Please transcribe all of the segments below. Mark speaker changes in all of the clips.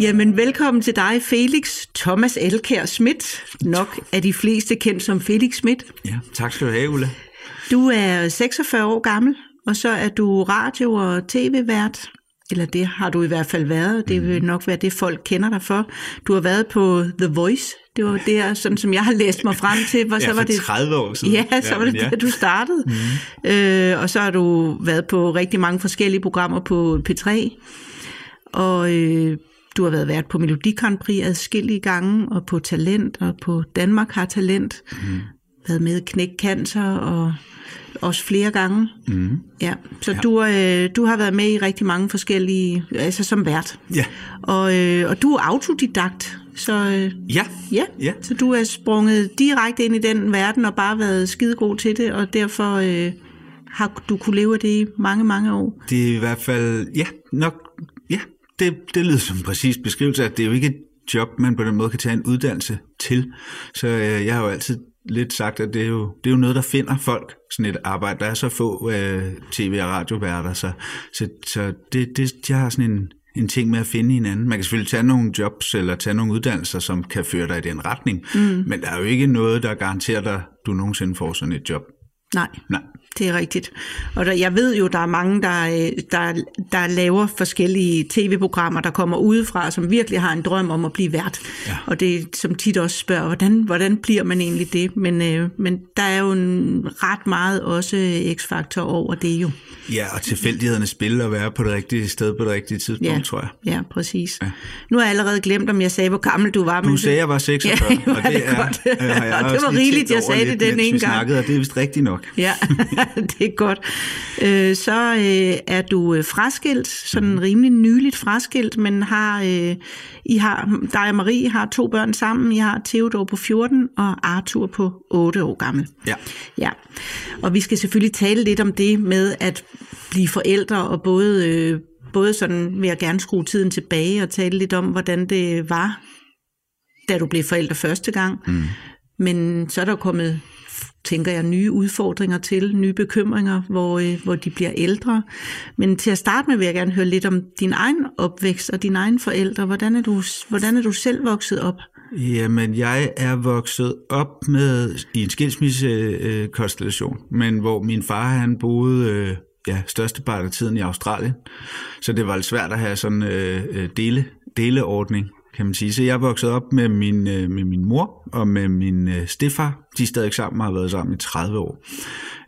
Speaker 1: Jamen, velkommen til dig, Felix Thomas Elkær Schmidt. Nok er de fleste kendt som Felix Schmidt.
Speaker 2: Ja, tak skal du have, Ulla.
Speaker 1: Du er 46 år gammel, og så er du radio- og tv-vært. Eller det har du i hvert fald været. Det vil nok være det, folk kender dig for. Du har været på The Voice. Det var det, sådan som jeg har læst mig frem til.
Speaker 2: Hvor
Speaker 1: ja,
Speaker 2: så var det 30 år siden.
Speaker 1: Ja, så var det ja. det, du startede. Mm. Øh, og så har du været på rigtig mange forskellige programmer på P3. Og øh, du har været vært på Melodi Grand Prix adskillige gange, og på Talent, og på Danmark har Talent. Mm. Været med Knæk Cancer, og også flere gange. Mm. Ja, så ja. Du, øh, du har været med i rigtig mange forskellige, altså som vært.
Speaker 2: Ja.
Speaker 1: Og, øh, og du er autodidakt. Så, øh,
Speaker 2: ja.
Speaker 1: ja.
Speaker 2: ja.
Speaker 1: Så du er sprunget direkte ind i den verden og bare været skidegod til det, og derfor øh, har du kunne leve af det i mange, mange år.
Speaker 2: Det er i hvert fald, ja, nok, ja, det, det lyder som en præcis beskrivelse, at det er jo ikke et job, man på den måde kan tage en uddannelse til. Så øh, jeg har jo altid lidt sagt, at det er, jo, det er jo noget, der finder folk, sådan et arbejde. Der er så få øh, tv- og radioværter, så, så, så det, det, jeg har sådan en, en ting med at finde hinanden. Man kan selvfølgelig tage nogle jobs eller tage nogle uddannelser, som kan føre dig i den retning, mm. men der er jo ikke noget, der garanterer dig, at du nogensinde får sådan et job.
Speaker 1: Nej.
Speaker 2: Nej.
Speaker 1: Det er rigtigt. Og der, jeg ved jo, der er mange, der, der, der laver forskellige tv-programmer, der kommer udefra, som virkelig har en drøm om at blive vært. Ja. Og det som tit også spørger, hvordan, hvordan bliver man egentlig det? Men, øh, men der er jo en ret meget også x-faktor over det jo.
Speaker 2: Ja, og tilfældighederne spiller at være på det rigtige sted på det rigtige tidspunkt,
Speaker 1: ja,
Speaker 2: tror jeg.
Speaker 1: Ja, præcis. Ja. Nu har jeg allerede glemt, om jeg sagde, hvor gammel du var.
Speaker 2: Du sagde, jeg var 46,
Speaker 1: ja,
Speaker 2: og det,
Speaker 1: er, godt. Øh, jeg og det var rigeligt, jeg sagde det den ene gang.
Speaker 2: Snakkede, og det er vist rigtigt nok.
Speaker 1: Ja, det er godt. Øh, så øh, er du fraskilt, sådan rimelig nyligt fraskilt, men har, I har, dig og Marie har to børn sammen. I har Theodor på 14 og Arthur på 8 år gammel.
Speaker 2: Ja.
Speaker 1: ja. Og vi skal selvfølgelig tale lidt om det med at blive forældre, og både, øh, både sådan vil jeg gerne skrue tiden tilbage og tale lidt om, hvordan det var, da du blev forældre første gang. Mm. Men så er der kommet tænker jeg, nye udfordringer til, nye bekymringer, hvor, øh, hvor de bliver ældre. Men til at starte med vil jeg gerne høre lidt om din egen opvækst og dine egne forældre. Hvordan er du, hvordan er du selv vokset op?
Speaker 2: Jamen, jeg er vokset op med i en skilsmissekonstellation, øh, men hvor min far han boede øh, ja, størstepart af tiden i Australien. Så det var lidt svært at have sådan øh, øh dele, deleordning kan man sige. Så jeg voksede op med min, øh, med min mor og med min øh, stefar. De er stadig sammen og har været sammen i 30 år.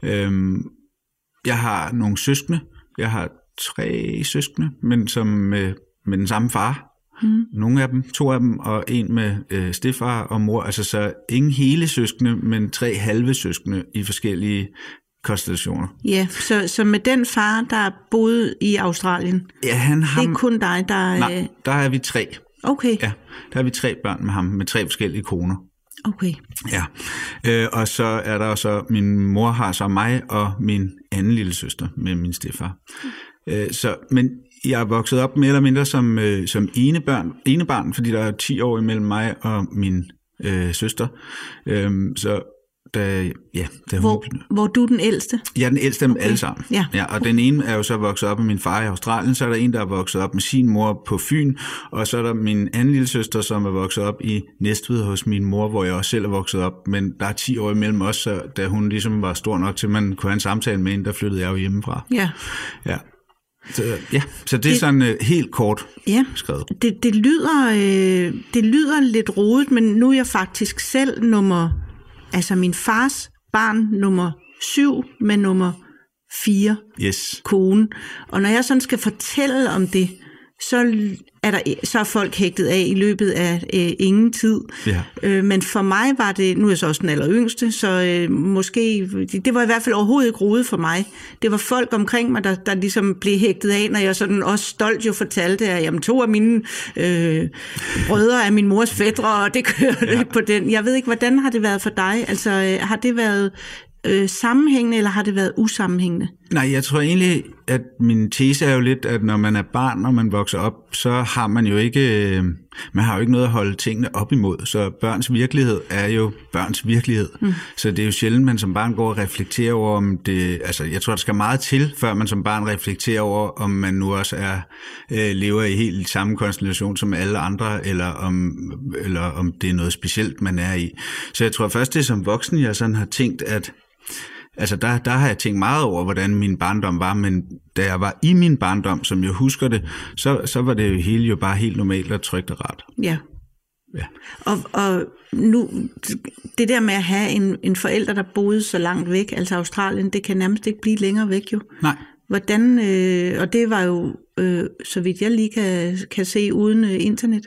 Speaker 2: Øhm, jeg har nogle søskende. Jeg har tre søskende, men som med, med den samme far. Mm. Nogle af dem, to af dem, og en med øh, stefar og mor. Altså så ingen hele søskende, men tre halve søskende i forskellige konstellationer.
Speaker 1: Ja, så, så med den far, der boede i Australien,
Speaker 2: ja, han har,
Speaker 1: det er kun dig, der...
Speaker 2: Nej, øh, der er vi tre.
Speaker 1: Okay.
Speaker 2: Ja, der har vi tre børn med ham, med tre forskellige koner.
Speaker 1: Okay.
Speaker 2: Ja, øh, og så er der så, min mor har så mig og min anden lille søster med min stefar. Mm. Øh, så, men jeg er vokset op mere eller mindre som, øh, som ene, børn, ene barn, fordi der er 10 år imellem mig og min øh, søster. Øh, så da, ja, da
Speaker 1: hvor, hun... hvor du er den ældste?
Speaker 2: Jeg er den ældste af okay. dem alle sammen.
Speaker 1: Ja.
Speaker 2: Ja, og den ene er jo så vokset op med min far i Australien, så er der en, der er vokset op med sin mor på Fyn, og så er der min anden lille søster, som er vokset op i Næstved hos min mor, hvor jeg også selv er vokset op, men der er 10 år imellem os, så da hun ligesom var stor nok til, at man kunne have en samtale med hende, der flyttede jeg jo hjemmefra.
Speaker 1: Ja.
Speaker 2: Ja. Så, ja, så det er det, sådan uh, helt kort
Speaker 1: ja,
Speaker 2: skrevet.
Speaker 1: Det, det, lyder, øh, det lyder lidt rodet, men nu er jeg faktisk selv nummer altså min fars barn nummer syv med nummer fire
Speaker 2: yes.
Speaker 1: kone. Og når jeg sådan skal fortælle om det, så er, der, så er folk hægtet af i løbet af øh, ingen tid.
Speaker 2: Ja.
Speaker 1: Øh, men for mig var det, nu er jeg så også den aller yngste, så øh, måske, det var i hvert fald overhovedet ikke rodet for mig. Det var folk omkring mig, der, der ligesom blev hægtet af, når jeg sådan også stolt jo fortalte, at jamen, to af mine øh, brødre er min mors fædre, og det kørte ja. på den. Jeg ved ikke, hvordan har det været for dig? Altså, øh, har det været øh, sammenhængende, eller har det været usammenhængende?
Speaker 2: Nej, jeg tror egentlig, at min tese er jo lidt, at når man er barn, og man vokser op, så har man jo ikke, øh, man har jo ikke noget at holde tingene op imod. Så børns virkelighed er jo børns virkelighed. Mm. Så det er jo sjældent, man som barn går og reflekterer over, om det, altså jeg tror, der skal meget til, før man som barn reflekterer over, om man nu også er, øh, lever i helt samme konstellation som alle andre, eller om, eller om det er noget specielt, man er i. Så jeg tror først, det er som voksen, jeg sådan har tænkt, at Altså der, der har jeg tænkt meget over, hvordan min barndom var, men da jeg var i min barndom, som jeg husker det, så, så var det jo hele jo bare helt normalt og trygt og rart.
Speaker 1: Ja.
Speaker 2: Ja.
Speaker 1: Og, og nu, det der med at have en, en forælder, der boede så langt væk, altså Australien, det kan nærmest ikke blive længere væk jo.
Speaker 2: Nej.
Speaker 1: Hvordan, øh, og det var jo, øh, så vidt jeg lige kan, kan se, uden øh, internet.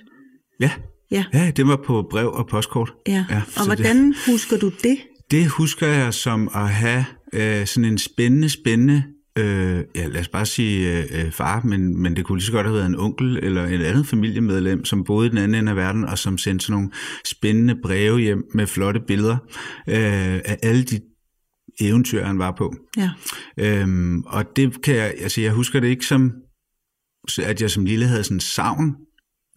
Speaker 2: Ja.
Speaker 1: Ja.
Speaker 2: ja, det var på brev og postkort.
Speaker 1: Ja,
Speaker 2: Ja,
Speaker 1: og hvordan det... husker du det?
Speaker 2: Det husker jeg som at have øh, sådan en spændende, spændende, øh, ja lad os bare sige øh, øh, far, men, men det kunne lige så godt have været en onkel eller et andet familiemedlem, som boede i den anden ende af verden, og som sendte sådan nogle spændende breve hjem med flotte billeder øh, af alle de eventyr, han var på.
Speaker 1: Ja.
Speaker 2: Øhm, og det kan jeg, altså jeg husker det ikke som, at jeg som lille havde sådan en savn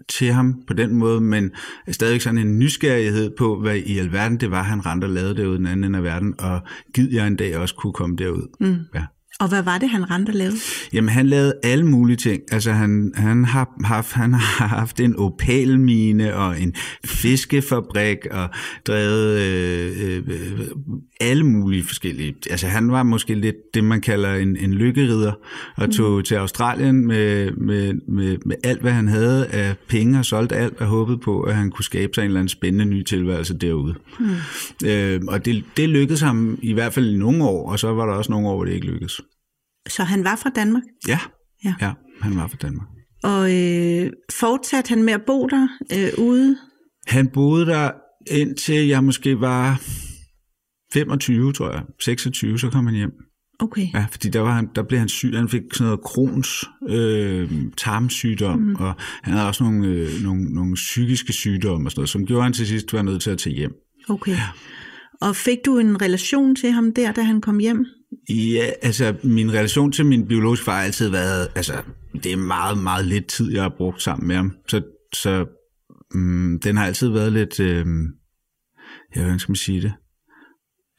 Speaker 2: til ham på den måde, men stadigvæk sådan en nysgerrighed på, hvad i alverden det var, han rendte og lavede derude i den anden ende af verden, og gid jeg en dag også kunne komme derud.
Speaker 1: Mm.
Speaker 2: Ja.
Speaker 1: Og hvad var det, han rendte og lavede?
Speaker 2: Jamen, han lavede alle mulige ting. Altså, han, han, har, haft, han har haft en opalmine og en fiskefabrik og drevet øh, øh, alle mulige forskellige... Altså, han var måske lidt det, man kalder en, en lykkerider, og tog mm. til Australien med, med, med, med alt, hvad han havde af penge og solgte alt og håbede på, at han kunne skabe sig en eller anden spændende ny tilværelse derude. Mm. Øh, og det, det lykkedes ham i hvert fald i nogle år, og så var der også nogle år, hvor det ikke lykkedes.
Speaker 1: Så han var fra Danmark?
Speaker 2: Ja,
Speaker 1: Ja.
Speaker 2: ja han var fra Danmark.
Speaker 1: Og øh, fortsatte han med at bo der øh, ude?
Speaker 2: Han boede der indtil jeg måske var 25, tror jeg. 26, så kom han hjem.
Speaker 1: Okay.
Speaker 2: Ja, fordi der, var han, der blev han syg. Han fik sådan noget Crohns øh, tarmsygdom, mm. og han havde også nogle, øh, nogle, nogle psykiske sygdomme og sådan noget, som gjorde, han til sidst var nødt til at tage hjem.
Speaker 1: Okay. Og fik du en relation til ham der, da han kom hjem?
Speaker 2: Ja, altså min relation til min biologiske far har altid været, altså det er meget, meget lidt tid, jeg har brugt sammen med ham. Så, så mm, den har altid været lidt, øh, ja, hvordan skal man sige det?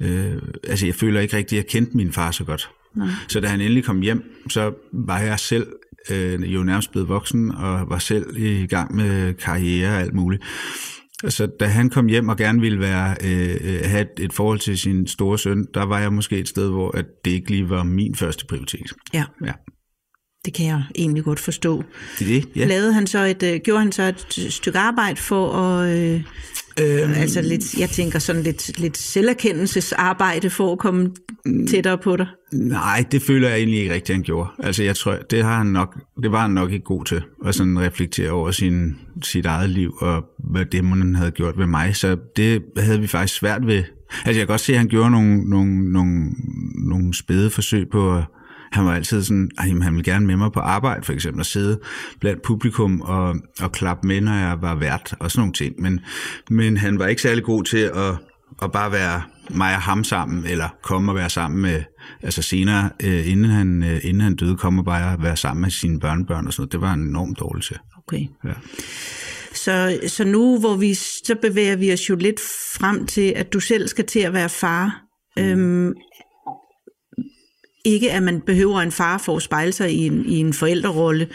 Speaker 2: Øh, altså jeg føler ikke rigtigt, at jeg kendte min far så godt.
Speaker 1: Nej.
Speaker 2: Så da han endelig kom hjem, så var jeg selv øh, jo nærmest blevet voksen, og var selv i gang med karriere og alt muligt. Så da han kom hjem og gerne ville være, øh, have et, et forhold til sin store søn, der var jeg måske et sted, hvor at det ikke lige var min første prioritet.
Speaker 1: Ja,
Speaker 2: Ja,
Speaker 1: det kan jeg egentlig godt forstå.
Speaker 2: det det. Ja.
Speaker 1: Lavede han så et, øh, gjorde han så et stykke arbejde for at... Øh,
Speaker 2: Øhm,
Speaker 1: altså lidt, jeg tænker sådan lidt, lidt selverkendelsesarbejde for at komme tættere på dig.
Speaker 2: Nej, det føler jeg egentlig ikke rigtigt, han gjorde. Altså, jeg tror, det, har han nok, det var han nok ikke god til, at sådan reflektere over sin, sit eget liv, og hvad dæmonen havde gjort ved mig. Så det havde vi faktisk svært ved. Altså, jeg kan godt se, at han gjorde nogle, nogle, nogle, nogle spæde forsøg på at han var altid sådan, at han ville gerne med mig på arbejde, for eksempel, at sidde blandt publikum og, og klappe med, når jeg var vært, og sådan nogle ting. Men, men han var ikke særlig god til at, at bare være mig og ham sammen, eller komme og være sammen med, altså senere, øh, inden, han, øh, inden han døde, komme og bare være sammen med sine børnebørn og sådan noget. Det var han enormt dårlig til.
Speaker 1: Okay.
Speaker 2: Ja.
Speaker 1: Så, så nu, hvor vi, så bevæger vi os jo lidt frem til, at du selv skal til at være far. Mm. Øhm, ikke at man behøver en far for at spejle sig i en, i en forældrerolle.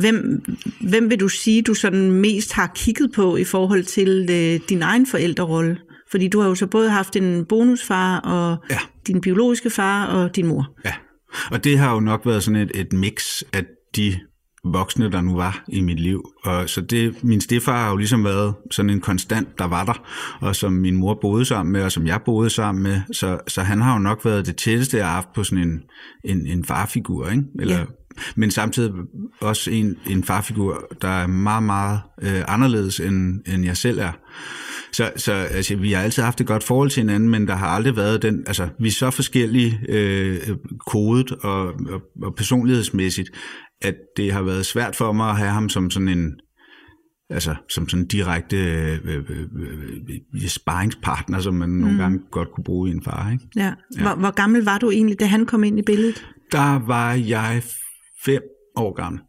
Speaker 1: Hvem, hvem vil du sige, du sådan mest har kigget på i forhold til øh, din egen forældrerolle? Fordi du har jo så både haft en bonusfar og
Speaker 2: Ja.
Speaker 1: din biologiske far og din mor.
Speaker 2: Ja, og det har jo nok været sådan et, et mix af de voksne, der nu var i mit liv. Og så det, min stefar har jo ligesom været sådan en konstant, der var der, og som min mor boede sammen med, og som jeg boede sammen med. Så, så han har jo nok været det tætteste, jeg har haft på sådan en, en, en farfigur, ikke? Eller,
Speaker 1: Ja
Speaker 2: men samtidig også en, en farfigur, der er meget, meget øh, anderledes, end, end jeg selv er. Så, så altså, vi har altid haft et godt forhold til hinanden, men der har aldrig været den, altså vi er så forskellige øh, kodet og, og, og personlighedsmæssigt, at det har været svært for mig at have ham som sådan en, altså som sådan en direkte øh, øh, øh, sparringspartner, som man mm. nogle gange godt kunne bruge i en far. Ikke?
Speaker 1: Ja. Hvor, hvor gammel var du egentlig, da han kom ind i billedet?
Speaker 2: Der var jeg fem år gammel.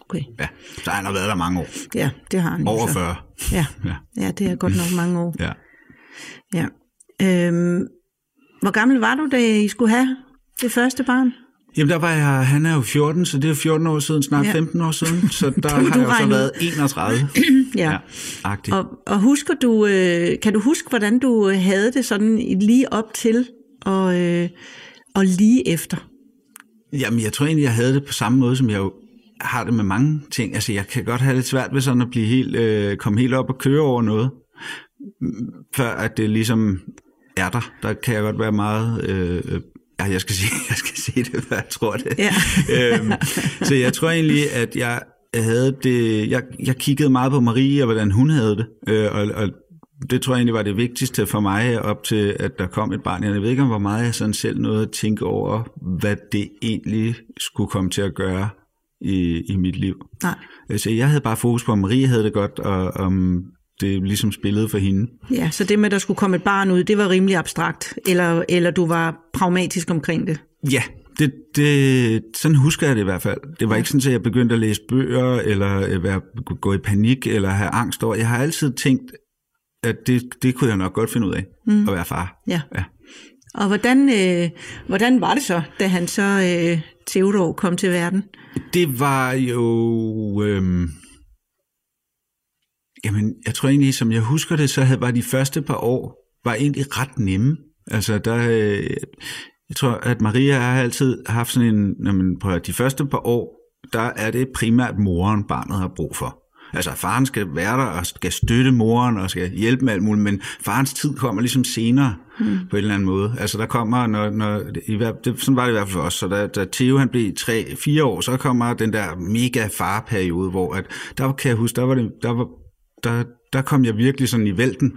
Speaker 1: Okay.
Speaker 2: Ja, så han har været der mange år.
Speaker 1: Ja, det har han.
Speaker 2: Over
Speaker 1: så.
Speaker 2: 40.
Speaker 1: Ja.
Speaker 2: Ja.
Speaker 1: ja, det er godt nok mange år.
Speaker 2: Ja.
Speaker 1: Ja. Øhm, hvor gammel var du, da I skulle have det første barn?
Speaker 2: Jamen der var jeg, han er jo 14, så det er 14 år siden, snart
Speaker 1: Ja.
Speaker 2: 15 år siden, så der
Speaker 1: Du-
Speaker 2: har jeg jo så været 31.
Speaker 1: Ja.
Speaker 2: ja agtigt.
Speaker 1: Og, og husker du, øh, kan du huske, hvordan du havde det sådan lige op til og, øh, og lige efter?
Speaker 2: Jamen, jeg tror egentlig, jeg havde det på samme måde, som jeg jo har det med mange ting. Altså, jeg kan godt have lidt svært ved sådan at blive helt, øh, komme helt op og køre over noget, før at det ligesom er der. Der kan jeg godt være meget... Øh, øh, ja, jeg skal, sige, jeg skal sige det, hvad jeg tror det.
Speaker 1: Ja.
Speaker 2: øhm, så jeg tror egentlig, at jeg havde det... Jeg, jeg kiggede meget på Marie, og hvordan hun havde det. Øh, og, og det tror jeg egentlig var det vigtigste for mig op til, at der kom et barn. Jeg ved ikke, om hvor meget jeg sådan selv nåede at tænke over, hvad det egentlig skulle komme til at gøre i, i mit liv.
Speaker 1: Nej.
Speaker 2: Altså, jeg havde bare fokus på, om Marie havde det godt, og om det ligesom spillede for hende.
Speaker 1: Ja, så det med, at der skulle komme et barn ud, det var rimelig abstrakt, eller, eller du var pragmatisk omkring det?
Speaker 2: Ja, det, det, sådan husker jeg det i hvert fald. Det var ikke sådan, at jeg begyndte at læse bøger, eller være, gå i panik, eller have angst over. Jeg har altid tænkt, at det, det kunne jeg nok godt finde ud af, mm. at være far.
Speaker 1: Ja.
Speaker 2: Ja.
Speaker 1: Og hvordan, øh, hvordan var det så, da han så, øh, Theodor, kom til verden?
Speaker 2: Det var jo... Øhm, jamen, jeg tror egentlig, som jeg husker det, så havde, var de første par år var egentlig ret nemme. Altså, der, øh, jeg tror, at Maria har altid haft sådan en... Jamen, på de første par år, der er det primært moren, barnet har brug for. Altså, faren skal være der og skal støtte moren og skal hjælpe med alt muligt, men farens tid kommer ligesom senere mm. på en eller anden måde. Altså, der kommer, når, når i, det, sådan var det i hvert fald for os, så da, da Theo han blev 3-4 år, så kommer den der mega farperiode, hvor at, der kan jeg huske, der var det, der var, der, der kom jeg virkelig sådan i vælten,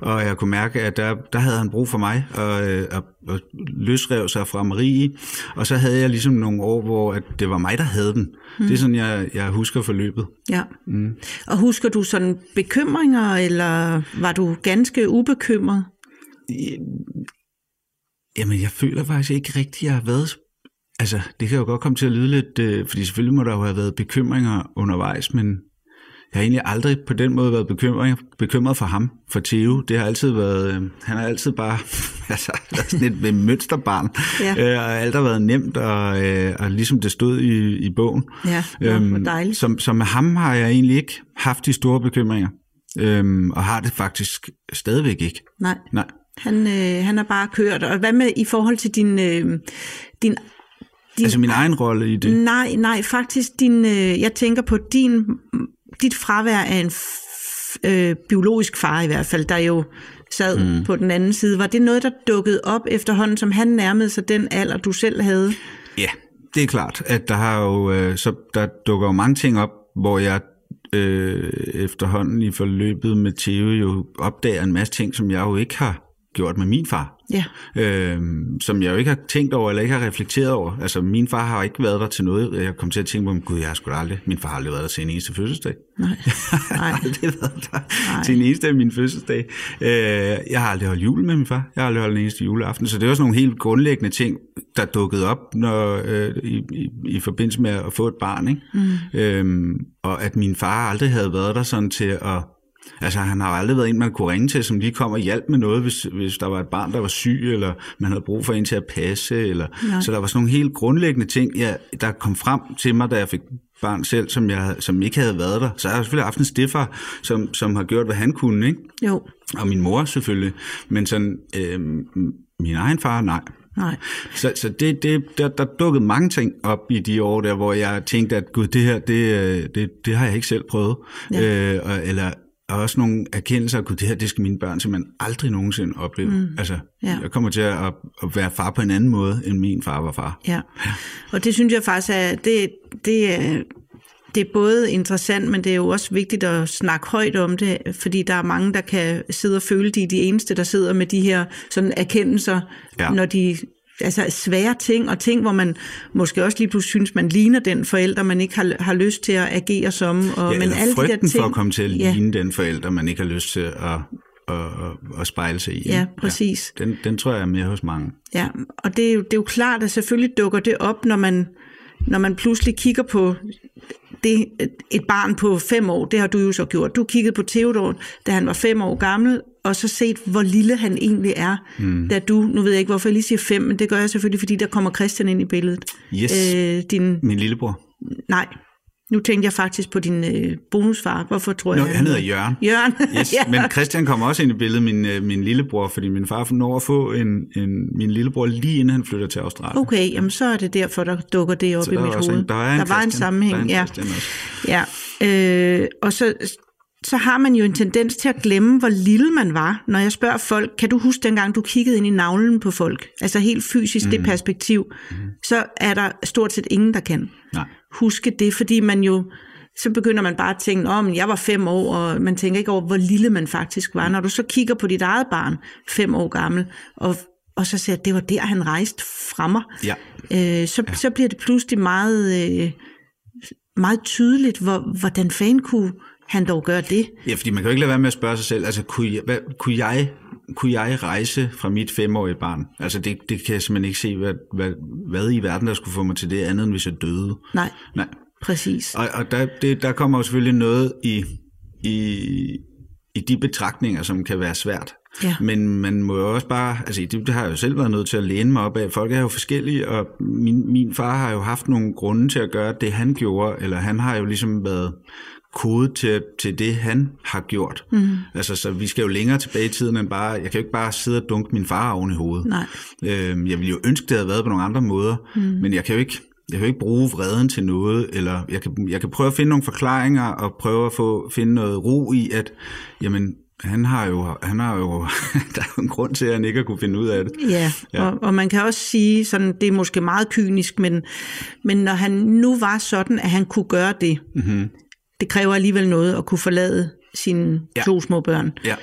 Speaker 2: og jeg kunne mærke, at der, der havde han brug for mig, og, øh, og, og løsrev sig fra Marie, og så havde jeg ligesom nogle år, hvor at det var mig, der havde den. Mm. Det er sådan, jeg, jeg husker forløbet.
Speaker 1: Ja. Mm. Og husker du sådan bekymringer, eller var du ganske ubekymret?
Speaker 2: Jamen, jeg føler faktisk ikke rigtigt, jeg har været... Altså, det kan jo godt komme til at lyde lidt... Øh, fordi selvfølgelig må der jo have været bekymringer undervejs, men jeg har egentlig aldrig på den måde været bekymret, bekymret for ham, for Theo. Det har altid været... Øh, han har altid bare altså, været sådan et, et mønsterbarn.
Speaker 1: Ja.
Speaker 2: Øh, og alt har været nemt, og, øh, og ligesom det stod i, i bogen.
Speaker 1: Ja, hvor dejligt.
Speaker 2: Som, som med ham har jeg egentlig ikke haft de store bekymringer. Øhm, og har det faktisk stadigvæk ikke.
Speaker 1: Nej.
Speaker 2: Nej.
Speaker 1: Han, øh, han har bare kørt. Og hvad med i forhold til din... Øh, din, din
Speaker 2: Altså min egen rolle i det.
Speaker 1: Nej, nej, faktisk din... Øh, jeg tænker på din, dit fravær af en øh, biologisk far i hvert fald, der jo sad mm. på den anden side. Var det noget, der dukkede op efterhånden, som han nærmede sig den alder, du selv havde?
Speaker 2: Ja, det er klart, at der har jo øh, så der dukker jo mange ting op, hvor jeg øh, efterhånden i forløbet med Theo jo opdager en masse ting, som jeg jo ikke har gjort med min far.
Speaker 1: Ja.
Speaker 2: Øh, som jeg jo ikke har tænkt over, eller ikke har reflekteret over. Altså, min far har ikke været der til noget. Jeg kom til at tænke på, gud, jeg har sgu aldrig. Min far har aldrig været der til en eneste fødselsdag.
Speaker 1: Nej.
Speaker 2: Jeg har
Speaker 1: Nej.
Speaker 2: aldrig været der til en eneste af min fødselsdag. Øh, jeg har aldrig holdt jul med min far. Jeg har aldrig holdt en eneste juleaften. Så det var sådan nogle helt grundlæggende ting, der dukkede op når, øh, i, i, i forbindelse med at få et barn. Ikke? Mm. Øhm, og at min far aldrig havde været der sådan til at Altså, han har aldrig været en, man kunne ringe til, som lige kom og hjalp med noget, hvis, hvis der var et barn, der var syg, eller man havde brug for en til at passe. Eller,
Speaker 1: Nej.
Speaker 2: så der var sådan nogle helt grundlæggende ting, ja, der kom frem til mig, da jeg fik barn selv, som, jeg, som ikke havde været der. Så jeg har selvfølgelig haft en stiffer, som, som har gjort, hvad han kunne, ikke?
Speaker 1: Jo.
Speaker 2: Og min mor selvfølgelig. Men sådan, øh, min egen far, nej.
Speaker 1: Nej.
Speaker 2: Så, så det, det, der, der dukkede mange ting op i de år der, hvor jeg tænkte, at gud, det her, det, øh, det, det har jeg ikke selv prøvet.
Speaker 1: Ja.
Speaker 2: Øh, eller og også nogle erkendelser af, at det her, det skal mine børn simpelthen aldrig nogensinde opleve. Mm. Altså,
Speaker 1: Ja.
Speaker 2: jeg kommer til at, at være far på en anden måde, end min far var far.
Speaker 1: Ja, og det synes jeg faktisk er, det, det er, det er både interessant, men det er jo også vigtigt at snakke højt om det, fordi der er mange, der kan sidde og føle, de er de eneste, der sidder med de her sådan erkendelser,
Speaker 2: Ja.
Speaker 1: ja. når de altså svære ting, og ting, hvor man måske også lige pludselig synes, man ligner den forælder, man ikke har, har lyst til at agere som. Og,
Speaker 2: Ja,
Speaker 1: men alle de der ting,
Speaker 2: for at komme til at
Speaker 1: ja,
Speaker 2: ligne den forælder, man ikke har lyst til at, at, at, spejle sig i.
Speaker 1: Ja, præcis.
Speaker 2: Den, den tror jeg er mere hos mange.
Speaker 1: Ja, og det er, jo, det er jo klart, at selvfølgelig dukker det op, når man, når man pludselig kigger på det, et barn på fem år, det har du jo så gjort. Du kiggede på Theodor, da han var fem år gammel, og så set, hvor lille han egentlig er. Mm. Da du, nu ved jeg ikke, hvorfor jeg lige siger fem, men det gør jeg selvfølgelig, fordi der kommer Christian ind i billedet.
Speaker 2: Yes.
Speaker 1: Øh, din,
Speaker 2: Min lillebror.
Speaker 1: nej, nu tænkte jeg faktisk på din øh, bonusfar. Hvorfor tror
Speaker 2: Nå,
Speaker 1: jeg?
Speaker 2: han hedder Jørgen.
Speaker 1: Jørgen.
Speaker 2: Yes,
Speaker 1: ja.
Speaker 2: men Christian kommer også ind i billedet, min, øh, min lillebror, fordi min far når at få en, en, min lillebror lige inden han flytter til Australien.
Speaker 1: Okay, jamen så er det derfor, der dukker det op
Speaker 2: Så
Speaker 1: i mit hoved.
Speaker 2: en- der er en
Speaker 1: der var en
Speaker 2: Christian.
Speaker 1: sammenhæng,
Speaker 2: Der er en
Speaker 1: ja.
Speaker 2: Også.
Speaker 1: Ja, øh, og så, så har man jo en tendens til at glemme, hvor lille man var. Når jeg spørger folk, kan du huske dengang, du kiggede ind i navlen på folk? Altså helt fysisk mm. det perspektiv. Mm. Så er der stort set ingen, der kan
Speaker 2: Nej.
Speaker 1: huske det, fordi man jo, så begynder man bare at tænke, om jeg var fem år, og man tænker ikke over, hvor lille man faktisk var. Når du så kigger på dit eget barn, fem år gammel, og, og så ser at det var der, han rejste fra mig,
Speaker 2: Ja.
Speaker 1: øh, så, ja. så bliver det pludselig meget, øh, meget tydeligt, hvor, hvordan fanden kunne han dog gøre det?
Speaker 2: Ja, fordi man kan jo ikke lade være med at spørge sig selv, altså kunne jeg, hvad, kunne jeg, kunne jeg rejse fra mit femårige barn? Altså det, det kan jeg simpelthen ikke se, hvad, hvad, hvad i verden, der skulle få mig til det andet, end hvis jeg døde.
Speaker 1: Nej,
Speaker 2: Nej.
Speaker 1: præcis.
Speaker 2: Og, og der, det, der kommer jo selvfølgelig noget i, i, i de betragtninger, som kan være svært.
Speaker 1: Ja.
Speaker 2: Men man må jo også bare, altså det, det har jeg jo selv været nødt til at læne mig op af. Folk er jo forskellige, og min, min far har jo haft nogle grunde til at gøre det, han gjorde, eller han har jo ligesom været kodet til, til det, han har gjort. Mm. Altså, så vi skal jo længere tilbage i tiden end bare, jeg kan jo ikke bare sidde og dunke min far oven i hovedet.
Speaker 1: Nej.
Speaker 2: Øhm, jeg ville jo ønske, det havde været på nogle andre måder, mm. men jeg kan jo ikke, jeg kan jo ikke bruge vreden til noget, eller jeg kan, jeg kan prøve at finde nogle forklaringer, og prøve at få, finde noget ro i, at jamen, han har jo, han har jo, der er jo en grund til, at han ikke har kunne finde ud af det.
Speaker 1: Ja.
Speaker 2: ja.
Speaker 1: Og, og man kan også sige, sådan, det er måske meget kynisk, men, men når han nu var sådan, at han kunne gøre det, mm-hmm. Det kræver alligevel noget at kunne forlade sine
Speaker 2: Ja.
Speaker 1: to små børn,
Speaker 2: Ja,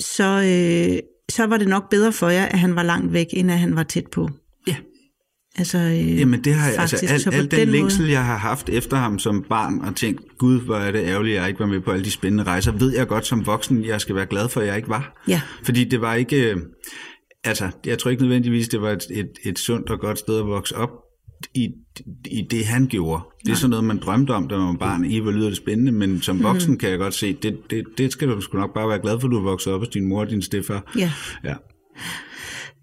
Speaker 1: så, øh, så var det nok bedre for jer, at han var langt væk, end at han var tæt på.
Speaker 2: ja.
Speaker 1: Altså, øh,
Speaker 2: Jamen det har jeg, altså
Speaker 1: faktisk,
Speaker 2: al,
Speaker 1: så på
Speaker 2: al den,
Speaker 1: den
Speaker 2: længsel,
Speaker 1: måde-
Speaker 2: jeg har haft efter ham som barn, og tænkt, gud, hvor er det ærgerligt, at jeg ikke var med på alle de spændende rejser, ved jeg godt som voksen, jeg skal være glad for, at jeg ikke var.
Speaker 1: Ja.
Speaker 2: Fordi det var ikke, øh, altså jeg tror ikke nødvendigvis, det var et, et, et sundt og godt sted at vokse op i, i det, han gjorde. Det er sådan noget, man drømte om, da man var barn. I, hvor lyder det spændende, men som voksen
Speaker 1: Mhm.
Speaker 2: kan jeg godt se, det, det, det skal du sgu nok bare være glad for, at du er vokset op hos din mor og din stefar.
Speaker 1: Ja.
Speaker 2: ja.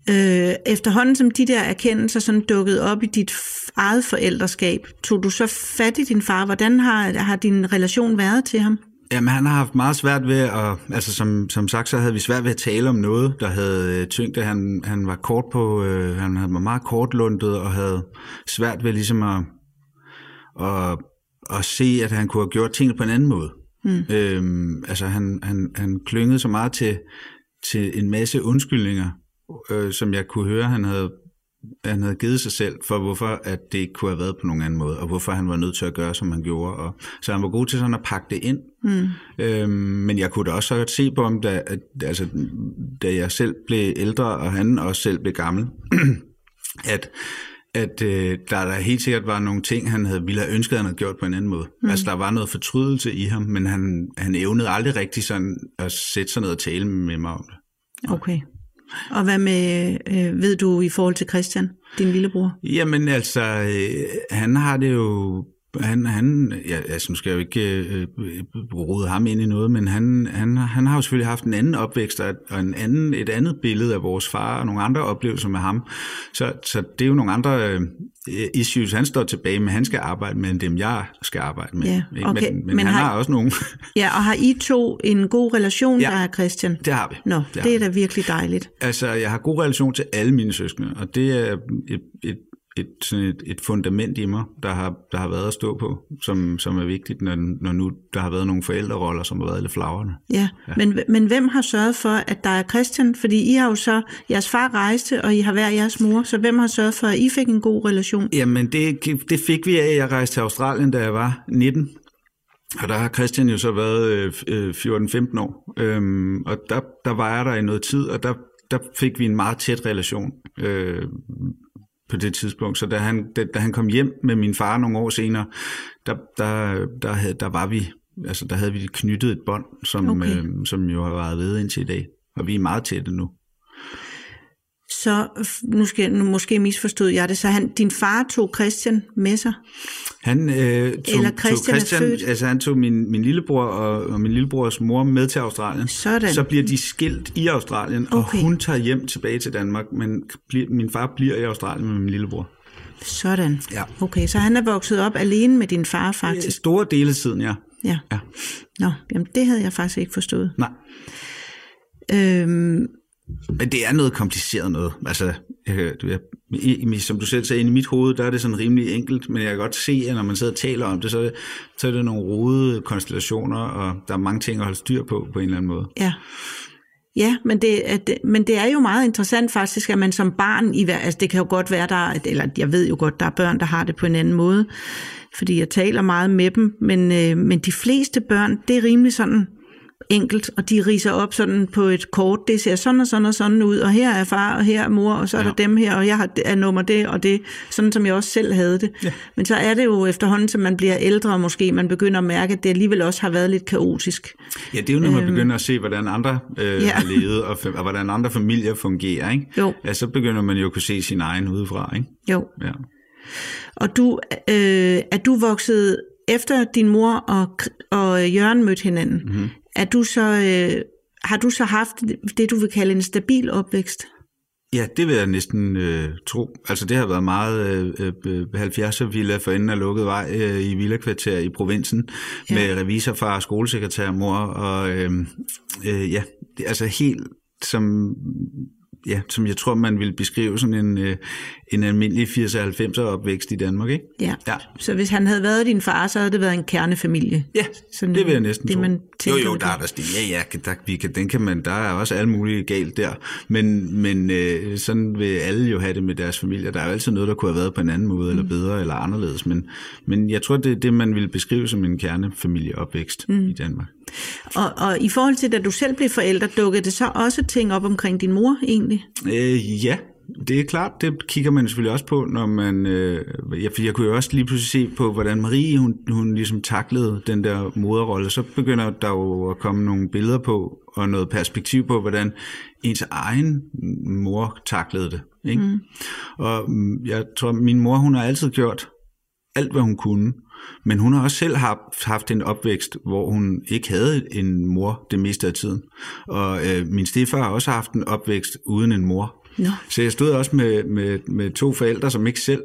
Speaker 1: Øh, efterhånden som de der erkendelser sådan dukkede op i dit eget forældreskab, tog du så fat i din far? Hvordan har, har din relation været til ham?
Speaker 2: Jamen, han har haft meget svært ved at, altså som, som sagt, så havde vi svært ved at tale om noget, der havde øh, tyngde. Han, han var kort på, øh, han havde- var meget kortlundet og havde svært ved ligesom at, at, at se, at han kunne have gjort tingene på en anden måde. Mm. Øhm, altså, han, han, han klyngede så meget til, til en masse undskyldninger, øh, som jeg kunne høre, han havde han havde givet sig selv for, hvorfor at det ikke kunne have været på nogen anden måde, og hvorfor han var nødt til at gøre, som han gjorde. Og, så han var god til sådan at pakke det ind. Mm. Øhm, men jeg kunne da også så godt se på ham, da, at, altså, da jeg selv blev ældre, og han også selv blev gammel, at at øh, der, der helt sikkert var nogle ting, han havde, ville have ønsket, at han havde gjort på en anden måde. Mm. Altså, der var noget fortrydelse i ham, men han, han evnede aldrig rigtig sådan at sætte sig ned og tale med mig om det.
Speaker 1: Okay. Og hvad med, øh, ved du i forhold til Christian, din lillebror?
Speaker 2: Jamen altså, øh, han har det jo... Han, han, ja, altså nu skal jeg jo ikke øh, rode ham ind i noget, men han, han, han har jo selvfølgelig haft en anden opvækst og en anden, et andet billede af vores far og nogle andre oplevelser med ham. Så, så det er jo nogle andre øh, issues, han står tilbage med, han skal arbejde med, end dem jeg skal arbejde med.
Speaker 1: Ja,
Speaker 2: ikke?
Speaker 1: okay,
Speaker 2: Men, men,
Speaker 1: men
Speaker 2: han
Speaker 1: har-
Speaker 2: har også nogle...
Speaker 1: Ja, og har I to en god relation,
Speaker 2: Ja.
Speaker 1: der er Christian?
Speaker 2: det har vi.
Speaker 1: Nå,
Speaker 2: det,
Speaker 1: det er da virkelig dejligt.
Speaker 2: Altså, jeg har god relation til alle mine søskende, og det er et, et et, sådan et, et fundament i mig, der har, der har været at stå på, som, som er vigtigt, når, når nu der har været nogle forældreroller, som har været lidt flagrende.
Speaker 1: Ja, ja. Men, men hvem har sørget for, at der er Christian? Fordi I har jo så, jeres far rejste, og I har hver jeres mor, så hvem har sørget for, at I fik en god relation?
Speaker 2: Jamen, det, det fik vi af, jeg rejste til Australien, da jeg var 19. Og der har Christian jo så været øh, 14-15 år, øhm, og der, der var jeg der i noget tid, og der, der fik vi en meget tæt relation øh, på det tidspunkt. Så da han, da, da han kom hjem med min far nogle år senere, der, der, der, havde, der var vi, altså der havde vi knyttet et bånd, som, okay. øh, som jo har været ved indtil i dag. Og vi er meget tætte nu.
Speaker 1: Så nu, skal, nu måske misforstod jeg det, så han, din far tog Christian med sig?
Speaker 2: Han øh, tog,
Speaker 1: Eller Christian,
Speaker 2: tog Christian altså han tog min, min lillebror og, og min lillebrors mor med til Australien.
Speaker 1: Sådan.
Speaker 2: Så bliver de skilt i Australien, okay. og hun tager hjem tilbage til Danmark, men bliver, min far bliver i Australien med min lillebror.
Speaker 1: Sådan.
Speaker 2: Ja.
Speaker 1: Okay, så han er vokset op alene med din far faktisk?
Speaker 2: Store dele af tiden, ja.
Speaker 1: Ja.
Speaker 2: ja.
Speaker 1: Nå, jamen det havde jeg faktisk ikke forstået.
Speaker 2: Nej.
Speaker 1: Øhm,
Speaker 2: men det er noget kompliceret noget. Altså, jeg, jeg, i, som du selv sagde, i mit hoved, der er det sådan rimelig enkelt, men jeg kan godt se, at når man sidder og taler om det, så så er det nogle rodede konstellationer, og der er mange ting at holde styr på, på en eller anden måde.
Speaker 1: Ja. Ja, men det, at, men det er jo meget interessant faktisk, at man som barn, i, altså det kan jo godt være, der, eller jeg ved jo godt, der er børn, der har det på en anden måde, fordi jeg taler meget med dem, men, øh, men de fleste børn, det er rimelig sådan, enkelt, og de riser op sådan på et kort, det ser sådan og sådan og sådan ud, og her er far, og her er mor, og så er ja. der dem her, og jeg har er nummer det og det, sådan som jeg også selv havde det. Ja. Men så er det jo efterhånden, som man bliver ældre, måske man begynder at mærke, at det alligevel også har været lidt kaotisk.
Speaker 2: Ja, det er jo, når man øhm, begynder at se, hvordan andre øh, ja. har levet, og, og hvordan andre familier fungerer, ikke?
Speaker 1: Jo.
Speaker 2: Ja, så begynder man jo at kunne se sin egen udefra, ikke?
Speaker 1: Jo.
Speaker 2: Ja.
Speaker 1: Og du, øh, er du vokset efter din mor og, og Jørgen mødte hinanden, mm-hmm. Er du så, øh, har du så haft det, du vil kalde en stabil opvækst?
Speaker 2: Ja, det vil jeg næsten øh, tro. Altså det har været meget øh, øh, 70'er villa for enden af lukket vej øh, i villakvarter i provinsen ja. med revisorfar, skolesekretær, mor og øh, øh, ja, det, altså helt som ja, som jeg tror, man vil beskrive sådan en, øh, en almindelig 80-90'er opvækst i Danmark, ikke?
Speaker 1: Ja. ja. Så hvis han havde været din far, så havde det været en kernefamilie?
Speaker 2: Ja, sådan det vil jeg næsten
Speaker 1: det,
Speaker 2: tro.
Speaker 1: Man
Speaker 2: jo, jo, der er der stil. Ja, ja, der, vi kan, den kan man, der er også alt muligt galt der. Men, men øh, sådan vil alle jo have det med deres familie. Der er jo altid noget, der kunne have været på en anden måde, mm. eller bedre, eller anderledes. Men, men jeg tror, det er det, man vil beskrive som en kernefamilieopvækst mm. i Danmark.
Speaker 1: Og, og i forhold til, da du selv blev forælder, dukkede det så også ting op omkring din mor egentlig?
Speaker 2: Øh, ja, det er klart, det kigger man selvfølgelig også på, når man, øh, jeg, jeg kunne jo også lige pludselig se på, hvordan Marie, hun, hun ligesom taklede den der moderrolle, så begynder der jo at komme nogle billeder på, og noget perspektiv på, hvordan ens egen mor taklede det. Ikke? Mm. Og mm, jeg tror, min mor, hun har altid gjort alt, hvad hun kunne, men hun har også selv haft, haft en opvækst, hvor hun ikke havde en mor det meste af tiden. Og øh, min stefar har også haft en opvækst uden en mor.
Speaker 1: No.
Speaker 2: Så jeg stod også med, med, med to forældre, som ikke selv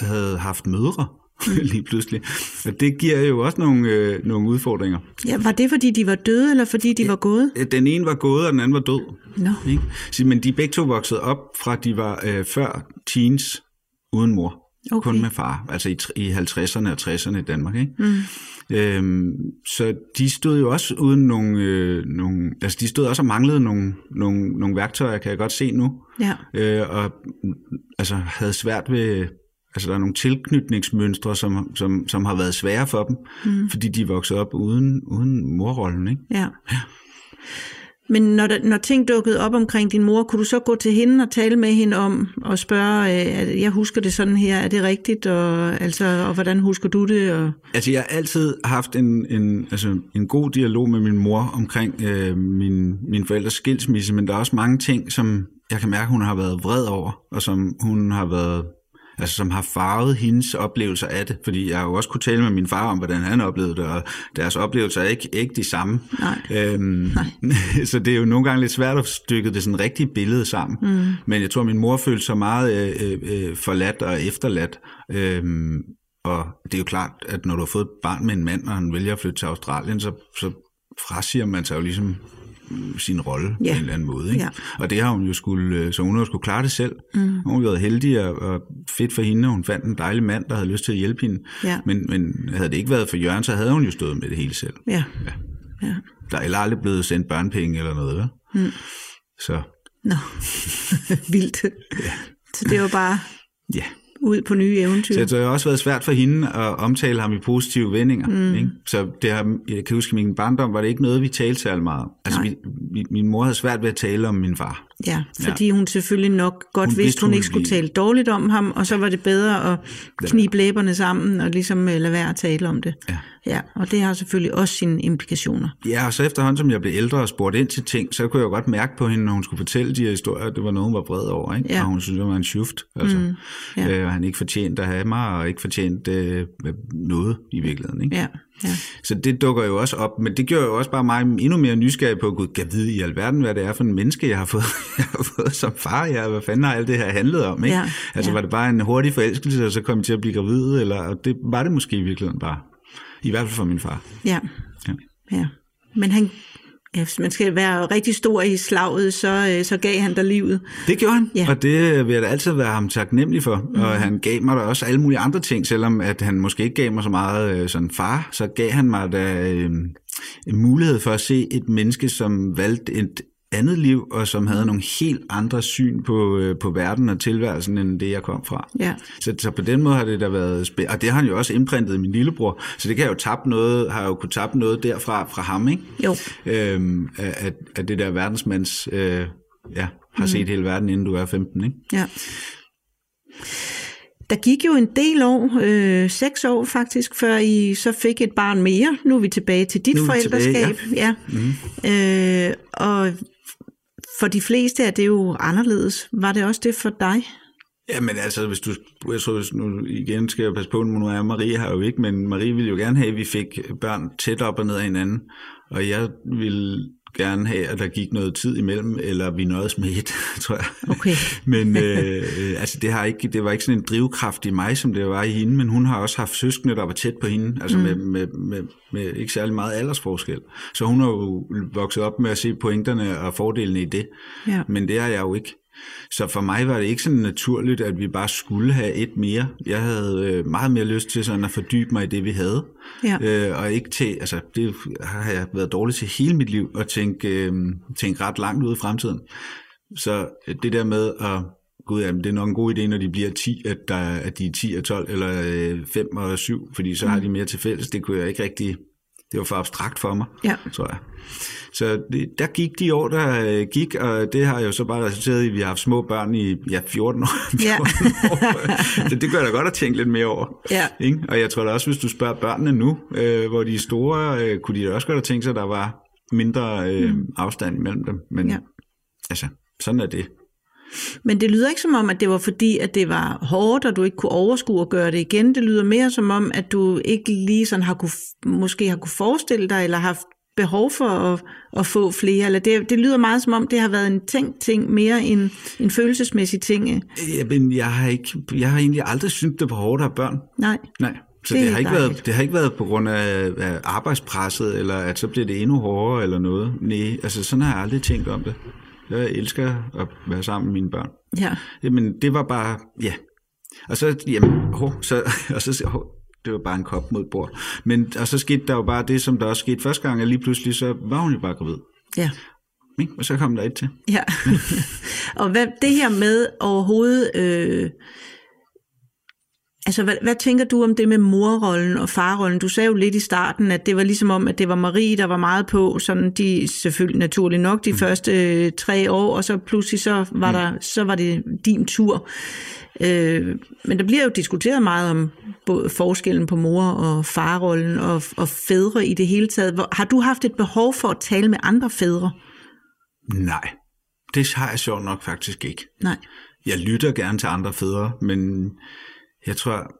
Speaker 2: havde haft mødre mm. lige pludselig. Og det giver jo også nogle, øh, nogle udfordringer.
Speaker 1: Ja, var det fordi de var døde, eller fordi de var gået?
Speaker 2: Den ene var gået, og den anden var død.
Speaker 1: No.
Speaker 2: Ikke? Så, men de begge to voksede op fra de var øh, før teens uden mor. Okay. Kun med far, altså i, i 50'erne og 60'erne i Danmark. Ikke? Mm. Øhm, så de stod jo også uden nogle, øh, nogle, altså de stod også og manglede nogle, nogle, nogle værktøjer, kan jeg godt se nu.
Speaker 1: Ja.
Speaker 2: Øh, og altså havde svært ved, altså der er nogle tilknytningsmønstre, som, som, som har været svære for dem, mm. fordi de er vokset op uden, uden morrollen. Ikke?
Speaker 1: Ja. ja. Men når, der, når ting dukkede op omkring din mor, kunne du så gå til hende og tale med hende om og spørge, øh, jeg husker det sådan her, er det rigtigt, og, altså, og hvordan husker du det? Og...
Speaker 2: Altså jeg har altid haft en, en, altså, en god dialog med min mor omkring øh, min, min forældres skilsmisse, men der er også mange ting, som jeg kan mærke, hun har været vred over, og som hun har været altså som har farvet hendes oplevelser af det, fordi jeg har jo også kunne tale med min far om, hvordan han oplevede det, og deres oplevelser er ikke, ikke de samme.
Speaker 1: Nej.
Speaker 2: Øhm,
Speaker 1: Nej.
Speaker 2: så det er jo nogle gange lidt svært at stykke det sådan rigtige billede sammen. Mm. Men jeg tror, min mor følte sig meget øh, øh, forladt og efterladt. Øhm, og det er jo klart, at når du har fået et barn med en mand, og han vælger at flytte til Australien, så, så frasiger man sig jo ligesom sin rolle
Speaker 1: Ja.
Speaker 2: på en eller anden måde. Ikke?
Speaker 1: Ja.
Speaker 2: Og det har hun jo skulle, øh, så hun har skulle klare det selv. Mm. Hun har været heldig og, og fedt for hende, at hun fandt en dejlig mand, der havde lyst til at hjælpe hende.
Speaker 1: Ja.
Speaker 2: Men, men havde det ikke været for Jørgen, så havde hun jo stået med det hele selv.
Speaker 1: Ja. ja.
Speaker 2: Der er aldrig blevet sendt børnepenge eller noget. vel? Mm. Så
Speaker 1: Nå, vildt. Så det var bare
Speaker 2: ja.
Speaker 1: Ud på nye eventyr.
Speaker 2: Så det har også været svært for hende at omtale ham i positive vendinger. Mm. Ikke? Så det har, jeg kan huske, i min barndom var det ikke noget, vi talte særlig meget om. Altså, vi, mi- min mor havde svært ved at tale om min far.
Speaker 1: Ja, fordi hun selvfølgelig nok godt
Speaker 2: Hun
Speaker 1: vidste,
Speaker 2: vidste,
Speaker 1: hun
Speaker 2: hun
Speaker 1: ikke skulle
Speaker 2: blive-
Speaker 1: tale dårligt om ham, og så var det bedre at knibe læberne sammen og ligesom øh, lade være at tale om det.
Speaker 2: Ja.
Speaker 1: ja og det har selvfølgelig også sine implikationer.
Speaker 2: Ja, og så efterhånden, som jeg blev ældre og spurgte ind til ting, så kunne jeg jo godt mærke på hende, når hun skulle fortælle de her historier, at det var noget, hun var vred over. Ikke?
Speaker 1: Ja.
Speaker 2: Og hun synes, det var en schuft. Altså. Mm.
Speaker 1: ja.
Speaker 2: Øh, og han ikke fortjente at have mig, og ikke fortjent øh, noget i virkeligheden. Ikke?
Speaker 1: Ja, ja.
Speaker 2: Så det dukker jo også op, men det gjorde jo også bare mig endnu mere nysgerrig på, gud, kan vide i alverden, hvad det er for en menneske, jeg har fået, jeg har fået som far. Ja, hvad fanden har alt det her handlet om? Ikke?
Speaker 1: Ja,
Speaker 2: altså
Speaker 1: ja.
Speaker 2: var det bare en hurtig forelskelse, og så kom jeg til at blive gravid, eller og det var det måske i virkeligheden bare. I hvert fald for min far.
Speaker 1: Ja.
Speaker 2: Ja.
Speaker 1: ja. Men han, ja, hvis man skal være rigtig stor i slaget, så, øh, så gav han dig livet.
Speaker 2: Det gjorde han,
Speaker 1: Ja.
Speaker 2: og det vil jeg da altid være ham taknemmelig for. Mm. Og han gav mig da også alle mulige andre ting, selvom at han måske ikke gav mig så meget øh, sådan far, så gav han mig da øh, en mulighed for at se et menneske, som valgte et andet liv, og som havde nogle helt andre syn på, øh, på verden og tilværelsen, end det jeg kom fra.
Speaker 1: Ja.
Speaker 2: Så, så på den måde har det da været spændende. Og det har han jo også indprintet i min lillebror, så det kan jeg jo tabe noget, har jeg jo kunne tabe noget derfra fra ham, ikke?
Speaker 1: Jo.
Speaker 2: Øhm, at, at det der verdensmands, øh, ja, har
Speaker 1: Mm.
Speaker 2: set hele verden, inden du er 15, ikke?
Speaker 1: Ja. Der gik jo en del år, øh, seks år faktisk, før I så fik et barn mere. Nu er vi tilbage til dit
Speaker 2: Nu
Speaker 1: forældreskab.
Speaker 2: tilbage,
Speaker 1: ja. ja. Øh, og for de fleste er det jo anderledes. Var det også det for dig?
Speaker 2: Jamen altså, hvis du, jeg tror, hvis nu igen skal jeg passe på, nu er Marie her jo ikke, men Marie ville jo gerne have, at vi fik børn tæt op og ned af hinanden, og jeg ville gerne have, at der gik noget tid imellem, eller vi nåedes med et, tror jeg.
Speaker 1: Okay.
Speaker 2: Men øh, altså, det, har ikke, det var ikke sådan en drivkraft i mig, som det var i hende, men hun har også haft søskende, der var tæt på hende, altså mm. med, med, med, med ikke særlig meget aldersforskel. Så hun har jo vokset op med at se pointerne og fordelene i det,
Speaker 1: Ja.
Speaker 2: men det er jeg jo ikke. Så for mig var det ikke sådan naturligt, at vi bare skulle have et mere. Jeg havde øh, meget mere lyst til sådan at fordybe mig i det, vi havde.
Speaker 1: Ja.
Speaker 2: Øh, og ikke til, altså det har jeg været dårlig til hele mit liv, at tænke, øh, tænke ret langt ud i fremtiden. Så øh, det der med at, gud jamen, det er nok en god idé, når de bliver 10, at, der, at de er 10 og 12, eller øh, 5 og 7, fordi så har de mere til fælles. Det kunne jeg ikke rigtig, det var for abstrakt for mig,
Speaker 1: Ja.
Speaker 2: tror jeg. Så det, der gik de år, der øh, gik, og det har jo så bare resulteret i, at vi har haft små børn i ja, 14 år. 14
Speaker 1: Ja.
Speaker 2: år. Så det gør da godt at tænke lidt mere over.
Speaker 1: Ja.
Speaker 2: Ikke? Og jeg tror da også, hvis du spørger børnene nu, øh, hvor de er store, øh, kunne de da også godt have tænkt sig, at der var mindre øh, mm. afstand imellem dem. Men
Speaker 1: ja.
Speaker 2: altså, sådan er det.
Speaker 1: Men det lyder ikke som om, at det var fordi, at det var hårdt, og du ikke kunne overskue at gøre det igen. Det lyder mere som om, at du ikke lige sådan har kunne, måske har kunne forestille dig, eller haft behov for at, at få flere. Eller det, det lyder meget som om, det har været en tænkt ting, mere en, en følelsesmæssig ting.
Speaker 2: Jeg, men jeg, har ikke, jeg har egentlig aldrig syntes, det var hårdt at have børn.
Speaker 1: Nej.
Speaker 2: Nej. Så
Speaker 1: Det
Speaker 2: det, det, har ikke
Speaker 1: dejligt.
Speaker 2: været, det har ikke været på grund af, af arbejdspresset, eller at så bliver det endnu hårdere eller noget. Nej, altså sådan har jeg aldrig tænkt om det. Jeg elsker at være sammen med mine børn.
Speaker 1: Ja.
Speaker 2: Jamen, det var bare, ja. Og så, jamen, hov, så, og så, hov, det var bare en kop mod bord. Men, og så skete der jo bare det, som der også skete første gang, at lige pludselig, så var hun jo bare gravid.
Speaker 1: Ja.
Speaker 2: Ikke? Og så kom der et til.
Speaker 1: Ja. og hvad, det her med overhovedet... Øh, altså, hvad, hvad tænker du om det med morrollen og farrollen? Du sagde jo lidt i starten, at det var ligesom om, at det var Marie, der var meget på, sådan de selvfølgelig naturligt nok de mm. første øh, tre år, og så pludselig så var, mm. der, så var det din tur. Øh, men der bliver jo diskuteret meget om både forskellen på mor- og farrollen og, og fædre i det hele taget. Hvor, har du haft et behov for at tale med andre fædre?
Speaker 2: Nej, det har jeg sjovt nok faktisk ikke.
Speaker 1: Nej.
Speaker 2: Jeg lytter gerne til andre fædre, men jeg tror,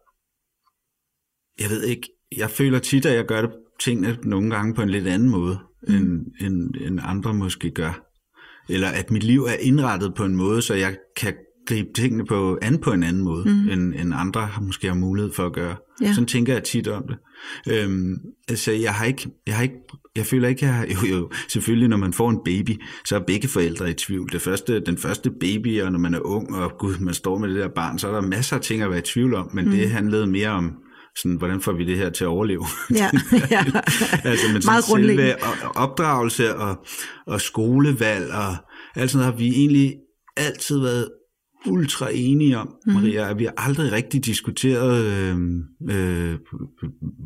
Speaker 2: jeg ved ikke, jeg føler tit, at jeg gør det tingene nogle gange på en lidt anden måde, mm. end, end, end andre måske gør. Eller at mit liv er indrettet på en måde, så jeg kan gribe tingene på an på en anden måde, mm. end, end andre har måske har mulighed for at gøre.
Speaker 1: Ja.
Speaker 2: Sådan tænker jeg tit om det. Øhm, altså, jeg har ikke, jeg har ikke, jeg føler ikke, jeg jo, jo, selvfølgelig, når man får en baby, så er begge forældre i tvivl. Det første, den første baby, og når man er ung, og gud, man står med det der barn, så er der masser af ting at være i tvivl om, men mm. det handlede mere om, sådan, hvordan får vi det her til at overleve?
Speaker 1: Ja, ja.
Speaker 2: altså, men
Speaker 1: Meget grundlæggende.
Speaker 2: opdragelse og, og skolevalg og alt sådan noget har vi egentlig altid været ultra enige om,
Speaker 1: Mhm.
Speaker 2: Maria, at vi har aldrig rigtig diskuteret, øh, øh,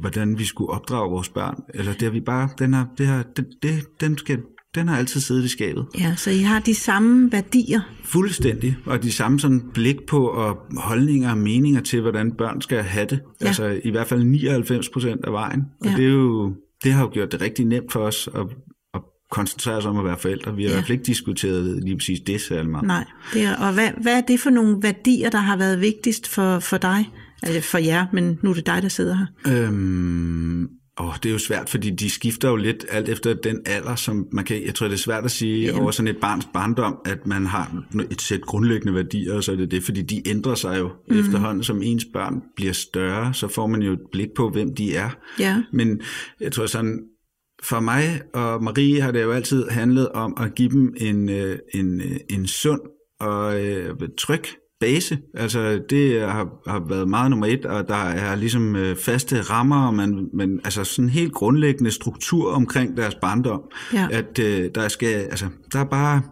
Speaker 2: hvordan vi skulle opdrage vores børn. Eller det har vi bare, den har, det har, det, det, den, skal, den har altid siddet i skabet.
Speaker 1: ja, så I har de samme værdier.
Speaker 2: Fuldstændig. Og de samme sådan blik på og holdninger og meninger til, hvordan børn skal have det.
Speaker 1: Ja.
Speaker 2: Altså i hvert fald 99 procent af vejen. Og
Speaker 1: Ja.
Speaker 2: det, er jo, det har jo gjort det rigtig nemt for os at, at koncentrere os om at være forældre. Vi har
Speaker 1: Ja.
Speaker 2: i hvert fald ikke diskuteret lige præcis det særlig meget.
Speaker 1: Nej, det er, og hvad, hvad er det for nogle værdier, der har været vigtigst for, for dig? Altså for jer, men nu er det dig, der sidder her.
Speaker 2: Øhm, åh, det er jo svært, fordi de skifter jo lidt alt efter den alder, som man kan, jeg tror, det er svært at sige
Speaker 1: Jamen.
Speaker 2: over sådan et barns barndom, at man har et sæt grundlæggende værdier, og så er det det, fordi de ændrer sig jo mm. efterhånden, som ens børn bliver større, så får man jo et blik på, hvem de er.
Speaker 1: Ja,
Speaker 2: Men jeg tror sådan, for mig og Marie har det jo altid handlet om at give dem en, øh, en, øh, en sund og øh, tryg base. Altså det har, har været meget nummer et, og der er ligesom øh, faste rammer, og man, man, altså sådan en helt grundlæggende struktur omkring deres barndom.
Speaker 1: Ja.
Speaker 2: At øh, der skal, altså der er bare,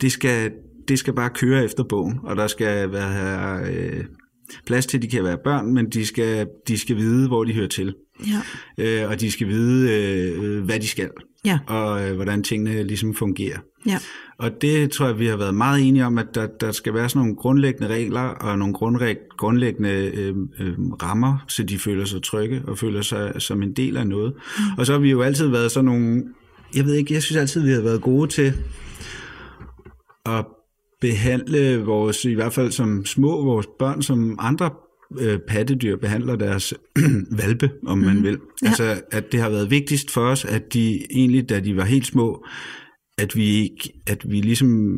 Speaker 2: det skal, det skal bare køre efter bogen, og der skal være øh, plads til, at de kan være børn, men de skal, de skal vide, hvor de hører til.
Speaker 1: ja,
Speaker 2: Øh, og de skal vide, øh, hvad de skal,
Speaker 1: ja,
Speaker 2: og øh, hvordan tingene ligesom fungerer.
Speaker 1: ja,
Speaker 2: Og det tror jeg, vi har været meget enige om, at der, der skal være sådan nogle grundlæggende regler og nogle grundreg- grundlæggende øh, øh, rammer, så de føler sig trygge og føler sig som en del af noget. Mm. Og så har vi jo altid været sådan nogle, jeg ved ikke, jeg synes altid, vi har været gode til at behandle vores, i hvert fald som små, vores børn, som andre øh, pattedyr behandler deres valpe, om man vil.
Speaker 1: Ja.
Speaker 2: Altså, at det har været vigtigst for os, at de egentlig, da de var helt små, at vi ikke, at vi ligesom,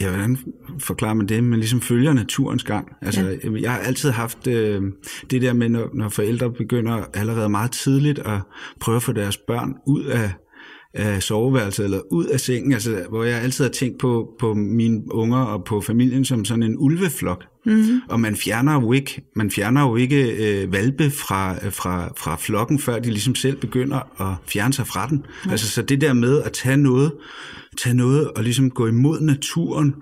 Speaker 2: ja, hvordan forklarer man det, men ligesom følger naturens gang. Altså, ja. jeg har altid haft øh, det der med, når, når forældre begynder allerede meget tidligt at prøve at få deres børn ud af af soveværelset eller ud af sengen, altså, hvor jeg altid har tænkt på, på mine unger og på familien som sådan en ulveflok. Mm-hmm. Og man fjerner jo ikke, man fjerner jo ikke øh, valpe fra, fra, fra flokken, før de ligesom selv begynder at fjerne sig fra den. Mm. Altså så det der med at tage noget, tage noget og ligesom gå imod naturen,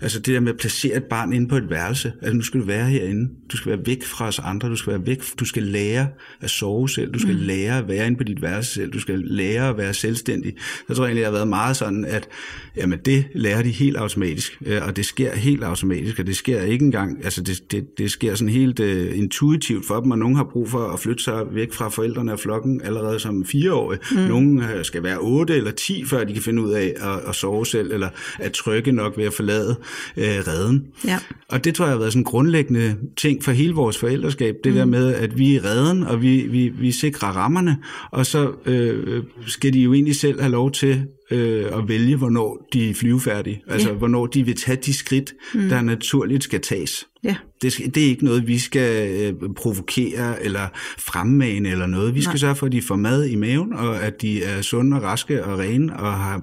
Speaker 2: Altså det der med at placere et barn inde på et værelse. Altså nu skal du være herinde. Du skal være væk fra os andre. Du skal være væk. Du skal lære at sove selv. Du skal mm. lære at være inde på dit værelse selv. Du skal lære at være selvstændig. Jeg tror egentlig, jeg har været meget sådan, at jamen, det lærer de helt automatisk. øh, Og det sker helt automatisk. Og det sker ikke engang. Altså det, det, det sker sådan helt uh, intuitivt for dem. Og nogen har brug for at flytte sig væk fra forældrene og flokken allerede som fireårige. Mm. Nogen øh, skal være 8 eller 10, før de kan finde ud af at, at sove selv. Eller at trygge nok ved at forlade øh, redden.
Speaker 1: Ja.
Speaker 2: Og det tror jeg har været sådan en grundlæggende ting for hele vores forældreskab, det mm. der med, at vi er redden, og vi, vi, vi sikrer rammerne, og så øh, skal de jo egentlig selv have lov til øh, at vælge, hvornår de er flyvefærdige. Altså,
Speaker 1: Ja.
Speaker 2: hvornår de vil tage de skridt, mm. der naturligt skal tages.
Speaker 1: ja,
Speaker 2: Det, skal, det er ikke noget, vi skal øh, provokere eller fremmane eller noget. Vi skal
Speaker 1: Nej.
Speaker 2: sørge for, at de får mad i maven, og at de er sunde og raske og rene og har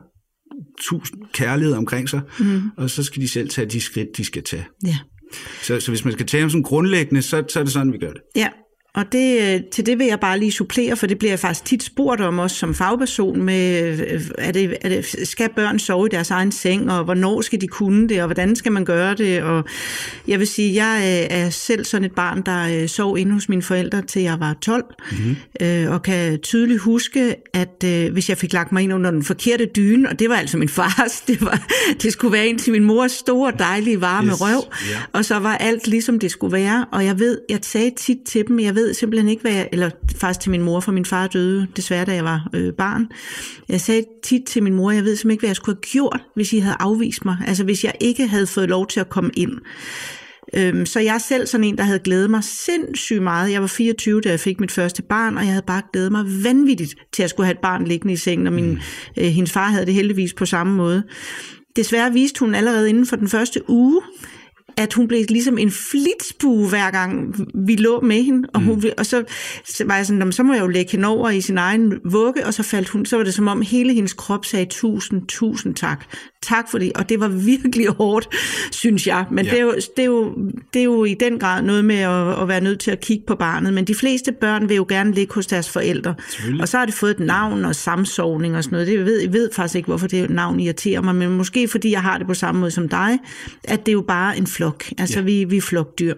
Speaker 2: tusind kærlighed omkring sig. Mm. Og så skal de selv tage de skridt, de skal tage.
Speaker 1: ja.
Speaker 2: Så, så hvis man skal tale om sådan grundlæggende, så, så er det sådan, vi gør det.
Speaker 1: Ja, og det, øh, til det vil jeg bare lige supplere, for det bliver jeg faktisk tit spurgt om også som fagperson med, øh, er det, er det, skal børn sove i deres egen seng, og hvornår skal de kunne det, og hvordan skal man gøre det, og jeg vil sige, jeg øh, er selv sådan et barn, der sov inde hos mine forældre, til jeg var 12, mm-hmm. og kan tydeligt huske, at hvis jeg fik lagt mig ind under den forkerte dyne, og det var altså min fars, det, var, det skulle være ind til min mors store, dejlige, varme
Speaker 2: Yes,
Speaker 1: røv,
Speaker 2: ja.
Speaker 1: og så var alt ligesom det skulle være, og jeg ved, jeg sagde tit til dem, jeg ved simpelthen ikke, hvad jeg, eller faktisk til min mor, for min far døde desværre, da jeg var øh, barn. Jeg sagde tit til min mor, jeg ved simpelthen ikke, hvad jeg skulle have gjort, hvis I havde afvist mig, altså hvis jeg ikke havde fået lov til at komme ind. Øhm, så jeg er selv sådan en, der havde glædet mig sindssygt meget. Jeg var 24, da jeg fik mit første barn, og jeg havde bare glædet mig vanvittigt til at skulle have et barn liggende i sengen, og min, øh, hendes far havde det heldigvis på samme måde. desværre viste hun allerede inden for den første uge, at hun blev ligesom en flitsbue, hver gang vi lå med hende. Og, hun, mm. og så, så var jeg sådan, så må jeg jo lægge hende over i sin egen vugge, og så faldt hun, så var det som om hele hendes krop sagde tusind, tusind tak. Tak for det, og det var virkelig hårdt, synes jeg. Men ja. det, er jo, det, er jo, det er jo i den grad noget med at, at være nødt til at kigge på barnet. Men de fleste børn vil jo gerne ligge hos deres forældre. Og så har det fået et navn og samsovning og sådan noget. Det, jeg, ved, jeg ved faktisk ikke, hvorfor det navn irriterer mig, men måske fordi jeg har det på samme måde som dig, at det er jo bare en flok. Altså, ja. vi, vi er flokdyr.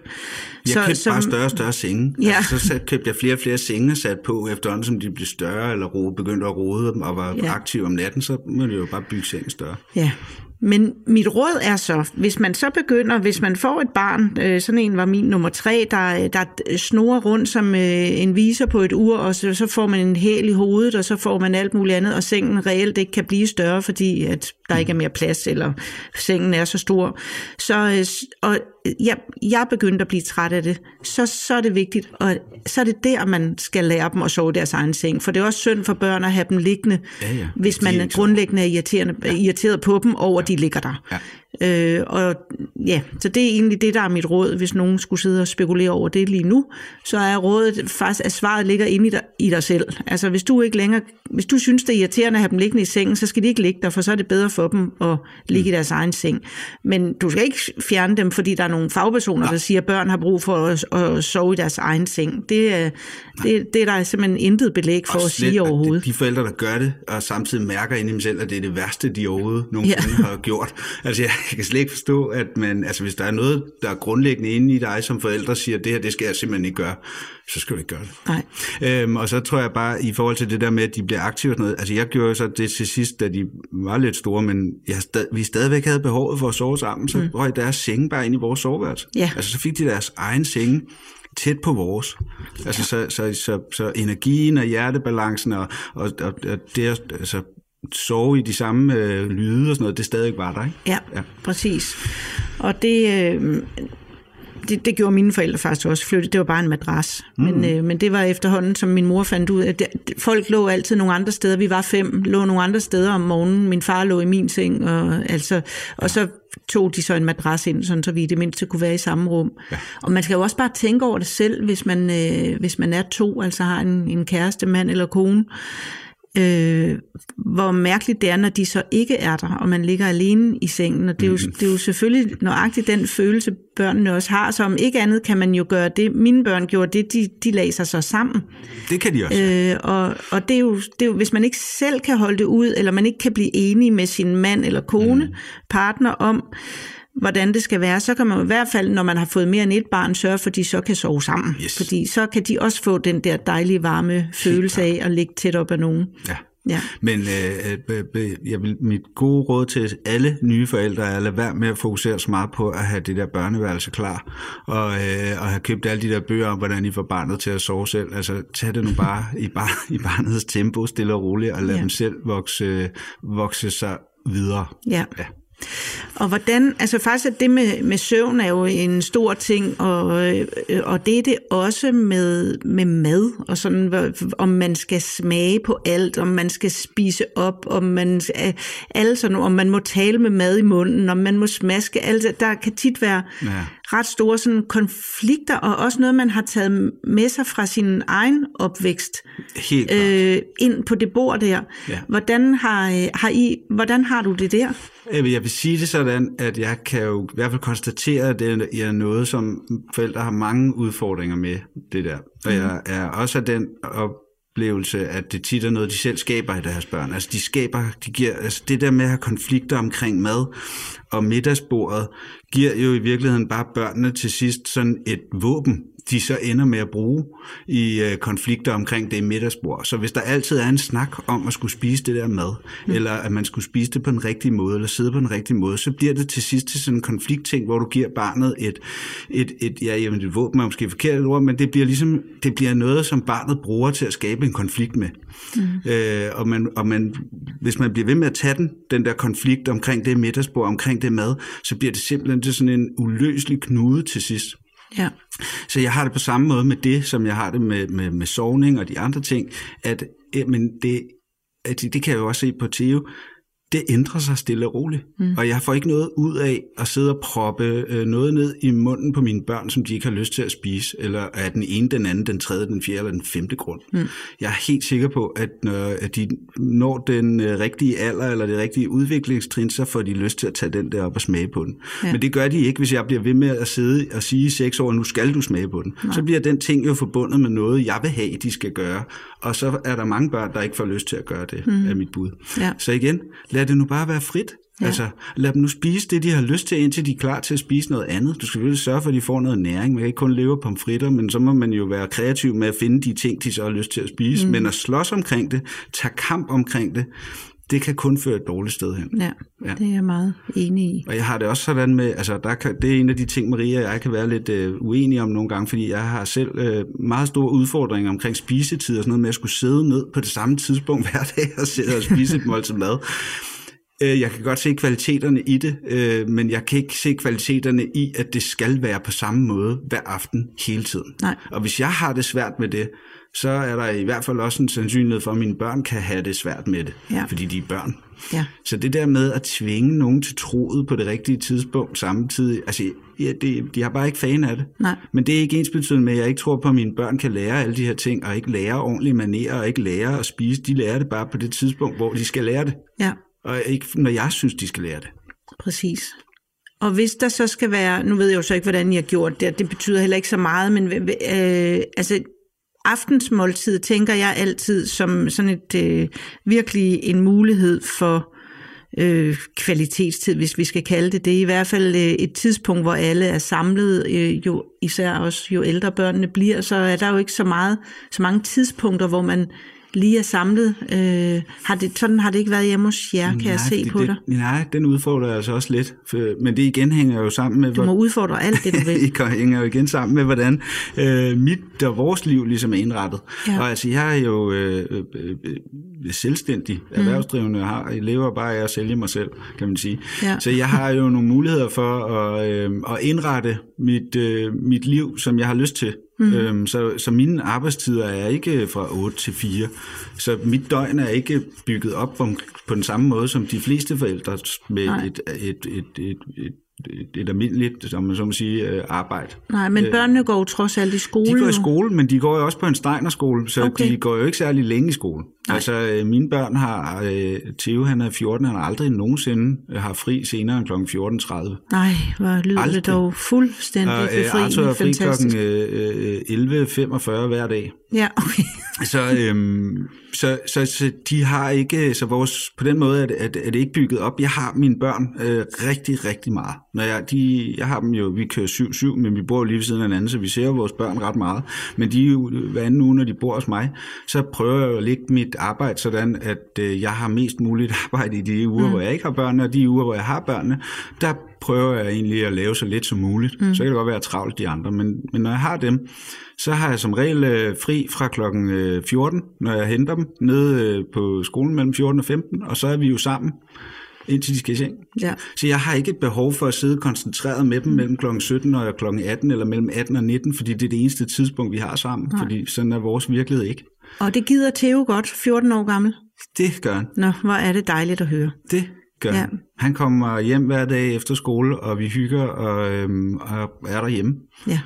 Speaker 2: Jeg så, købte som, bare større og større senge. Ja. Altså, så købte jeg flere og flere senge sat på, efterhånden som de blev større, eller ro, begyndte at rode og var ja. aktive om natten, så må jeg jo bare bygge sengen større.
Speaker 1: Ja, men mit råd er så, hvis man så begynder, hvis man får et barn, øh, sådan en var min nummer tre, der, der snorer rundt som øh, en viser på et ur, og så, så får man en hæl i hovedet, og så får man alt muligt andet, og sengen reelt ikke kan blive større, fordi at der ikke er mere plads, eller sengen er så stor. Så, øh, og jeg, jeg begyndte at blive træt af det. Så, så er det vigtigt, og så er det der, man skal lære dem at sove deres egen seng. For det er også synd for børn at have dem liggende, ja, ja. hvis man er grundlæggende er irriterende, ja. irriteret på dem over, ja. de ligger der. Ja. Øh, og ja, så det er egentlig det, der er mit råd, hvis nogen skulle sidde og spekulere over det lige nu, så er rådet faktisk, at svaret ligger inde i dig, i dig selv. Altså hvis du ikke længere, hvis du synes, det er irriterende at have dem liggende i sengen, så skal de ikke ligge der, for så er det bedre for dem at ligge i deres egen seng. Men du skal ikke fjerne dem, fordi der er nogle fagpersoner, ja. der siger, at børn har brug for at, at sove i deres egen seng. Det, det, det er der simpelthen intet belæg for og at sige overhovedet.
Speaker 2: De forældre, der gør det, og samtidig mærker ind i dem selv, at det er det værste, de overhovedet nogensinde ja. har gjort. Altså jeg, jeg kan slet ikke forstå, at man, altså hvis der er noget, der er grundlæggende inde i dig som forældre, siger, det her, det skal jeg simpelthen ikke gøre, så skal du ikke gøre det.
Speaker 1: Nej.
Speaker 2: Øhm, og så tror jeg bare, i forhold til det der med, at de bliver aktive og sådan noget, altså jeg gjorde så det til sidst, da de var lidt store, men jeg stad, vi stadigvæk havde behovet for at sove sammen, så mm. røg deres senge bare ind i vores soveværelse.
Speaker 1: Ja.
Speaker 2: Altså så fik de deres egen senge, tæt på vores. Altså, så, så, så, så energien og hjertebalancen og, og, og, og det, altså, sove i de samme øh, lyde og sådan noget, det stadig var der, ikke?
Speaker 1: Ja, ja. præcis. Og det, øh, det, det gjorde mine forældre faktisk også. Flytte, det var bare en madras. Mm. Men, øh, men det var efterhånden, som min mor fandt ud af. Det, folk lå altid nogle andre steder. Vi var fem, lå nogle andre steder om morgenen. Min far lå i min seng. Og, altså, og så tog de så en madras ind, sådan, så vi i det mindste kunne være i samme rum. Ja. Og man skal jo også bare tænke over det selv, hvis man, øh, hvis man er to, altså har en, en kæreste, mand eller kone øh, hvor mærkeligt det er, når de så ikke er der, og man ligger alene i sengen. Og det er, jo, mm. det er jo selvfølgelig nøjagtigt den følelse, børnene også har. Så om ikke andet kan man jo gøre det. Mine børn gjorde det, de, de lagde sig så sammen.
Speaker 2: Det kan de også.
Speaker 1: Øh, og og det, er jo, det er jo, hvis man ikke selv kan holde det ud, eller man ikke kan blive enig med sin mand eller kone, mm. partner om, hvordan det skal være, så kan man i hvert fald, når man har fået mere end et barn, sørge for, at de så kan sove sammen. Yes. Fordi så kan de også få den der dejlige varme følelse af at ligge tæt op af nogen.
Speaker 2: Ja. Ja. Men øh, øh, jeg vil, mit gode råd til alle nye forældre er at lade være med at fokusere så meget på at have det der børneværelse klar, og, øh, og have købt alle de der bøger om, hvordan I får barnet til at sove selv. Altså tag det nu bare i, bar, i barnets tempo, stille og roligt, og lad ja. dem selv vokse, vokse sig videre.
Speaker 1: Ja. ja. Og hvordan, altså faktisk at det med, med søvn er jo en stor ting, og, øh, og det er det også med, med mad, og sådan, om man skal smage på alt, om man skal spise op, om man, alle sådan, om man må tale med mad i munden, om man må smaske, alt, der kan tit være ja ret store sådan, konflikter, og også noget, man har taget med sig fra sin egen opvækst
Speaker 2: Helt øh,
Speaker 1: ind på det bord der. Ja. Hvordan, har, øh, har I, hvordan har du det der?
Speaker 2: Jeg vil sige det sådan, at jeg kan jo i hvert fald konstatere, at det er noget, som forældre har mange udfordringer med, det der. Og jeg mhm. er også af den oplevelse, at det tit er noget, de selv skaber i deres børn. Altså de skaber, de giver, altså det der med at have konflikter omkring mad og middagsbordet, giver jo i virkeligheden bare børnene til sidst sådan et våben, de så ender med at bruge i øh, konflikter omkring det middagsbord. Så hvis der altid er en snak om at skulle spise det der mad, mm. eller at man skulle spise det på den rigtige måde, eller sidde på den rigtige måde, så bliver det til sidst til sådan en konfliktting, hvor du giver barnet et, et, et ja, jamen, et våben er måske forkert ord, men det bliver ligesom, det bliver noget, som barnet bruger til at skabe en konflikt med. Mm. Øh, og man, og man, hvis man bliver ved med at tage den, den der konflikt omkring det middagsbord, omkring det mad, så bliver det simpelthen til sådan en uløselig knude til sidst.
Speaker 1: Ja.
Speaker 2: Så jeg har det på samme måde med det, som jeg har det med, med, med sovning og de andre ting, at eh, men det, at det kan jeg jo også se på Theo, det ændrer sig stille og roligt. Mm. Og jeg får ikke noget ud af at sidde og proppe øh, noget ned i munden på mine børn, som de ikke har lyst til at spise, eller af den ene, den anden, den tredje, den fjerde eller den femte grund. Mm. Jeg er helt sikker på, at når at de når den øh, rigtige alder eller det rigtige udviklingstrin, så får de lyst til at tage den der op og smage på den. Ja. Men det gør de ikke, hvis jeg bliver ved med at sidde og sige i seks år, nu skal du smage på den. Nej. Så bliver den ting jo forbundet med noget, jeg vil have, de skal gøre. Og så er der mange børn, der ikke får lyst til at gøre det, mm. af mit bud. Ja. Så igen, lad det nu bare være frit. Ja. Altså, lad dem nu spise det, de har lyst til, indtil de er klar til at spise noget andet. Du skal selvfølgelig sørge for, at de får noget næring. Man kan ikke kun leve på pomfritter, men så må man jo være kreativ med at finde de ting, de så har lyst til at spise. Mm. Men at slås omkring det, tage kamp omkring det, det kan kun føre et dårligt sted hen.
Speaker 1: Ja, ja, det er jeg meget enig i.
Speaker 2: Og jeg har det også sådan med, altså der kan, det er en af de ting, Maria og jeg kan være lidt øh, uenige om nogle gange, fordi jeg har selv øh, meget store udfordringer omkring spisetid og sådan noget med at skulle sidde ned på det samme tidspunkt hver dag og sidde og spise et måltid mad. Øh, jeg kan godt se kvaliteterne i det, øh, men jeg kan ikke se kvaliteterne i, at det skal være på samme måde hver aften hele tiden.
Speaker 1: Nej.
Speaker 2: Og hvis jeg har det svært med det, så er der i hvert fald også en sandsynlighed for, at mine børn kan have det svært med det, ja. fordi de er børn.
Speaker 1: Ja.
Speaker 2: Så det der med at tvinge nogen til troet på det rigtige tidspunkt samtidig, altså ja, det, de har bare ikke fan af det.
Speaker 1: Nej.
Speaker 2: Men det er ikke ens betydende med, at jeg ikke tror på, at mine børn kan lære alle de her ting, og ikke lære ordentlige manerer, og ikke lære at spise. De lærer det bare på det tidspunkt, hvor de skal lære det.
Speaker 1: Ja.
Speaker 2: Og ikke når jeg synes, de skal lære det.
Speaker 1: Præcis. Og hvis der så skal være, nu ved jeg jo så ikke, hvordan I har gjort det, det betyder heller ikke så meget, men øh, øh, altså aftensmåltid tænker jeg altid som sådan et øh, virkelig en mulighed for øh, kvalitetstid, hvis vi skal kalde det det. er I hvert fald øh, et tidspunkt, hvor alle er samlet, øh, jo især også jo ældre børnene bliver, så er der jo ikke så meget, så mange tidspunkter, hvor man lige er samlet. Øh, har det, sådan har det ikke været hjemme hos jer, kan nej, jeg se
Speaker 2: det,
Speaker 1: på
Speaker 2: det,
Speaker 1: dig.
Speaker 2: Nej, den udfordrer altså også lidt. For, men det igen hænger jo sammen med...
Speaker 1: Du må udfordre alt det, du vil.
Speaker 2: det hænger jo igen sammen med, hvordan øh, mit og vores liv ligesom er indrettet. Ja. Og altså, jeg er jo øh, øh, øh, selvstændig erhvervsdrivende, og har, jeg lever bare af at sælge mig selv, kan man sige.
Speaker 1: Ja.
Speaker 2: Så jeg har jo nogle muligheder for at, øh, at indrette mit, øh, mit liv, som jeg har lyst til. Mm. Øhm, så, så mine arbejdstider er ikke fra 8 til 4. Så mit døgn er ikke bygget op på, på den samme måde som de fleste forældre med et, et, et, et, et, et almindeligt, som man så må sige, øh, arbejde.
Speaker 1: Nej, men børnene går jo trods alt i skole.
Speaker 2: De går i skole, men de går jo også på en Steinerskole, så okay. de går jo ikke særlig længe i skole. Nej. Altså, øh, mine børn har, øh, Theo han er 14, han har aldrig nogensinde har fri senere end kl. 14.30.
Speaker 1: Nej, hvor lyder aldrig. det dog fuldstændig og, øh, fri.
Speaker 2: Arthur er fri kl. Øh, 11.45 hver dag.
Speaker 1: Ja, okay.
Speaker 2: så, øhm, så, så, så de har ikke, så vores, på den måde er det, er, det, er det ikke bygget op. Jeg har mine børn øh, rigtig, rigtig meget. Når jeg, de, jeg har dem jo, vi kører 7-7, men vi bor lige ved siden af hinanden, så vi ser vores børn ret meget. Men de jo hver anden uge, når de bor hos mig, så prøver jeg at lægge mit arbejde sådan, at øh, jeg har mest muligt arbejde i de uger, mm. hvor jeg ikke har børnene, og de uger, hvor jeg har børnene, der prøver jeg egentlig at lave så lidt som muligt. Mm. Så kan det godt være travlt de andre, men, men når jeg har dem, så har jeg som regel øh, fri fra klokken øh, 14, når jeg henter dem nede øh, på skolen mellem 14 og 15, og så er vi jo sammen indtil de skal i seng.
Speaker 1: Ja.
Speaker 2: Så jeg har ikke et behov for at sidde koncentreret med dem mellem klokken 17 og klokken 18, eller mellem 18 og 19, fordi det er det eneste tidspunkt, vi har sammen, Nej. fordi sådan er vores virkelighed ikke.
Speaker 1: Og det gider Theo godt, 14 år gammel.
Speaker 2: Det gør han.
Speaker 1: Nå, hvor er det dejligt at høre.
Speaker 2: Det gør ja. han. Kommer hjem hver dag efter skole, og vi hygger og, øhm, og er derhjemme.
Speaker 1: Ja.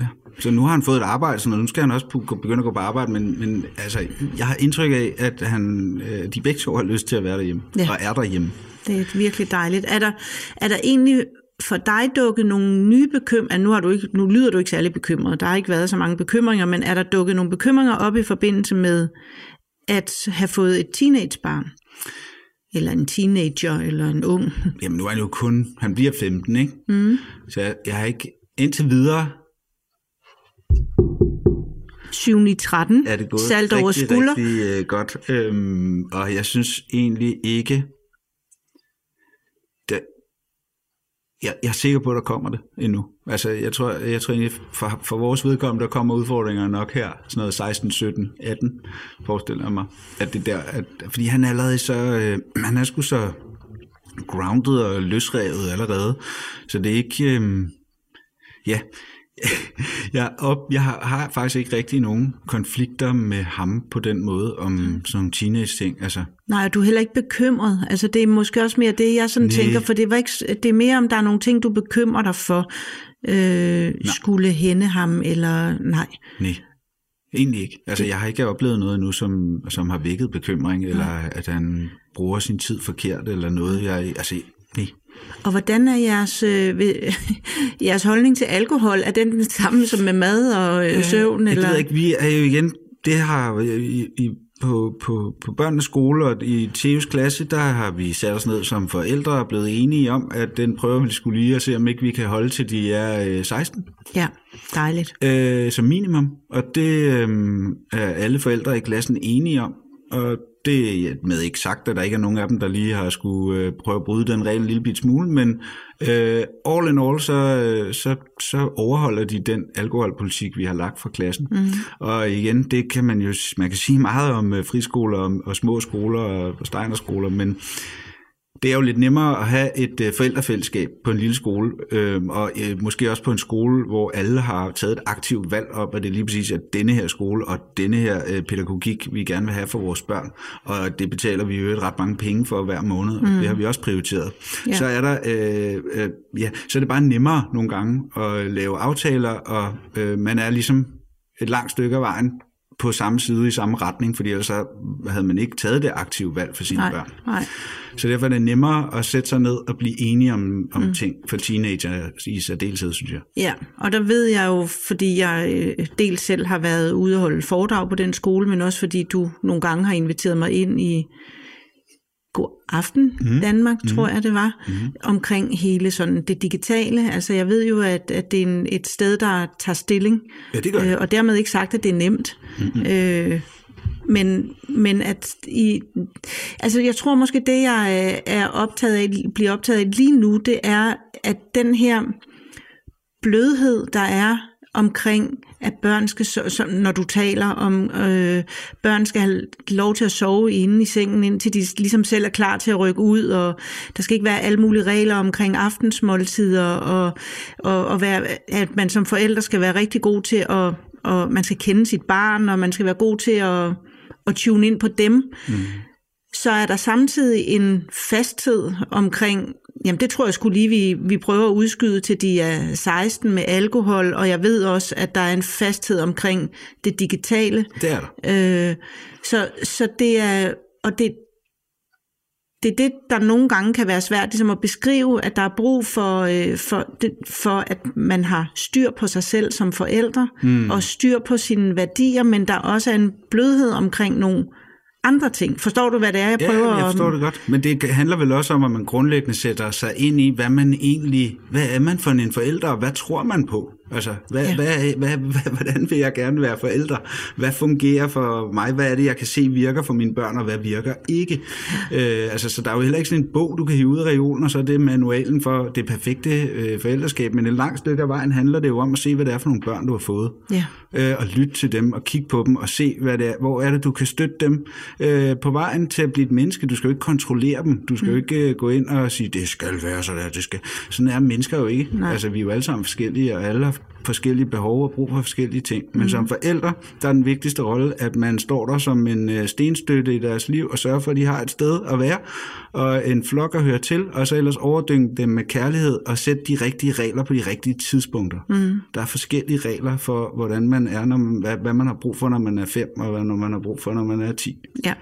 Speaker 2: ja. Så nu har han fået et arbejde, så nu skal han også begynde at gå på arbejde, men, men altså, jeg har indtryk af, at han, øh, de begge to har lyst til at være derhjemme, ja. og er derhjemme.
Speaker 1: Det er virkelig dejligt. Er der, er der egentlig for dig dukket nogle nye bekymringer? Nu, har du ikke, nu lyder du ikke særlig bekymret. Der har ikke været så mange bekymringer, men er der dukket nogle bekymringer op i forbindelse med at have fået et teenagebarn? Eller en teenager, eller en ung?
Speaker 2: Jamen nu er han jo kun, han bliver 15, ikke?
Speaker 1: Mm.
Speaker 2: Så jeg, jeg har ikke indtil videre
Speaker 1: 7 i 13.
Speaker 2: Er det gået
Speaker 1: Salt
Speaker 2: rigtig,
Speaker 1: over skulder.
Speaker 2: rigtig uh, godt. Øhm, og jeg synes egentlig ikke, det, jeg, jeg er sikker på, at der kommer det endnu. Altså, jeg tror, jeg tror egentlig, for, for vores vedkommende, der kommer udfordringer nok her, sådan noget 16, 17, 18, forestiller jeg mig. At det der, at, fordi han er allerede så, øh, han er sgu så grounded og løsrevet allerede, så det er ikke, øh, ja, jeg, op, jeg har, har faktisk ikke rigtig nogen konflikter med ham på den måde om sådan nogle teenage-ting. Altså,
Speaker 1: Nej, du er heller ikke bekymret. Altså, det er måske også mere det, jeg sådan
Speaker 2: Nej.
Speaker 1: tænker, for det, var ikke, det er mere, om der er nogle ting, du bekymrer dig for, øh, skulle hende ham, eller nej.
Speaker 2: nej, egentlig ikke. Altså, jeg har ikke oplevet noget nu, som, som har vækket bekymring, eller at han bruger sin tid forkert, eller noget. Jeg, altså, nej.
Speaker 1: Og hvordan er jeres, øh, jeres holdning til alkohol? Er den den samme som med mad og øh, søvn?
Speaker 2: Jeg
Speaker 1: eller?
Speaker 2: ved ikke, vi er jo igen, det har i, i, på, på, på børnenes skole og i Theos klasse, der har vi sat os ned som forældre og blevet enige om, at den prøver vi skulle lige at se, om ikke vi kan holde til de er øh, 16
Speaker 1: Ja, dejligt.
Speaker 2: øh, som minimum. Og det øh, er alle forældre i klassen enige om. Og det er med ikke sagt, at der ikke er nogen af dem, der lige har skulle øh, prøve at bryde den regel en lille bit smule, men øh, all in all, så, øh, så, så overholder de den alkoholpolitik, vi har lagt for klassen. Mm. Og igen, det kan man jo, man kan sige meget om øh, friskoler og, og små skoler og, og steinerskoler, men det er jo lidt nemmere at have et øh, forældrefællesskab på en lille skole, øh, og øh, måske også på en skole, hvor alle har taget et aktivt valg op, at det lige præcis er denne her skole og denne her øh, pædagogik, vi gerne vil have for vores børn. Og det betaler vi jo et ret mange penge for hver måned, og det har vi også prioriteret.
Speaker 1: Ja.
Speaker 2: Så er der, øh, øh, ja, så er det bare nemmere nogle gange at lave aftaler, og øh, man er ligesom et langt stykke af vejen på samme side i samme retning, fordi ellers så havde man ikke taget det aktive valg for sine
Speaker 1: Nej,
Speaker 2: børn.
Speaker 1: nej.
Speaker 2: Så derfor er det nemmere at sætte sig ned og blive enige om, om mm. ting for teenager i særdeleshed, synes jeg.
Speaker 1: Ja, og der ved jeg jo, fordi jeg øh, dels selv har været ude og holde foredrag på den skole, men også fordi du nogle gange har inviteret mig ind i God Aften mm. Danmark, tror jeg det var, mm. omkring hele sådan det digitale. Altså jeg ved jo, at, at det er en, et sted, der tager stilling,
Speaker 2: Ja, det gør
Speaker 1: øh, og dermed ikke sagt, at det er nemt. Mm-hmm. Øh, men, men at i, altså jeg tror måske det jeg øh, er optaget af, bliver optaget af lige nu, det er at den her blødhed der er omkring at børn skal så, når du taler om øh, børn skal have lov til at sove inde i sengen indtil de ligesom selv er klar til at rykke ud og der skal ikke være alle mulige regler omkring aftensmåltider og, og, og være, at man som forældre skal være rigtig god til at og man skal kende sit barn og man skal være god til at, at tune ind på dem mm. så er der samtidig en fasthed omkring, jamen det tror jeg skulle lige, vi, vi prøver at udskyde til de er 16 med alkohol, og jeg ved også, at der er en fasthed omkring det digitale.
Speaker 2: Det er der.
Speaker 1: Øh, så, så det er, og det, det er det, der nogle gange kan være svært ligesom at beskrive, at der er brug for, øh, for, det, for, at man har styr på sig selv som forældre, mm. og styr på sine værdier, men der også er en blødhed omkring nogle andre ting. Forstår du, hvad det er, jeg prøver
Speaker 2: Ja, jeg forstår
Speaker 1: at...
Speaker 2: det godt. Men det handler vel også om, at man grundlæggende sætter sig ind i, hvad man egentlig, hvad er man for en forælder, og hvad tror man på? Altså, hvad,
Speaker 1: Ja.
Speaker 2: hvad, hvad, hvad, hvordan vil jeg gerne være forælder? Hvad fungerer for mig? Hvad er det, jeg kan se virker for mine børn, og hvad virker ikke? Øh, altså, så der er jo heller ikke sådan en bog, du kan hive ud af reolen, og så er det manualen for det perfekte øh, forældreskab. Men et langt stykke af vejen handler det jo om at se, hvad det er for nogle børn, du har fået.
Speaker 1: Ja.
Speaker 2: øh, og lytte til dem og kigge på dem og se, hvad det er, hvor er det, du kan støtte dem øh, på vejen til at blive et menneske. Du skal jo ikke kontrollere dem. Du skal mm. jo ikke øh, gå ind og sige, det skal være sådan, det skal. Sådan er mennesker jo ikke.
Speaker 1: Nej.
Speaker 2: Altså, vi er jo alle sammen forskellige, og alle har forskellige behov og brug for forskellige ting. Men mm. som forældre, der er den vigtigste rolle, at man står der som en øh, stenstøtte i deres liv og sørger for, at de har et sted at være og en flok at høre til, og så ellers overdynge dem med kærlighed og sætte de rigtige regler på de rigtige tidspunkter. Mm. Der er forskellige regler for, hvordan man er, når man, hvad, hvad man har brug for, når man er fem, og hvad når man har brug for, når man er ti.
Speaker 1: Ja.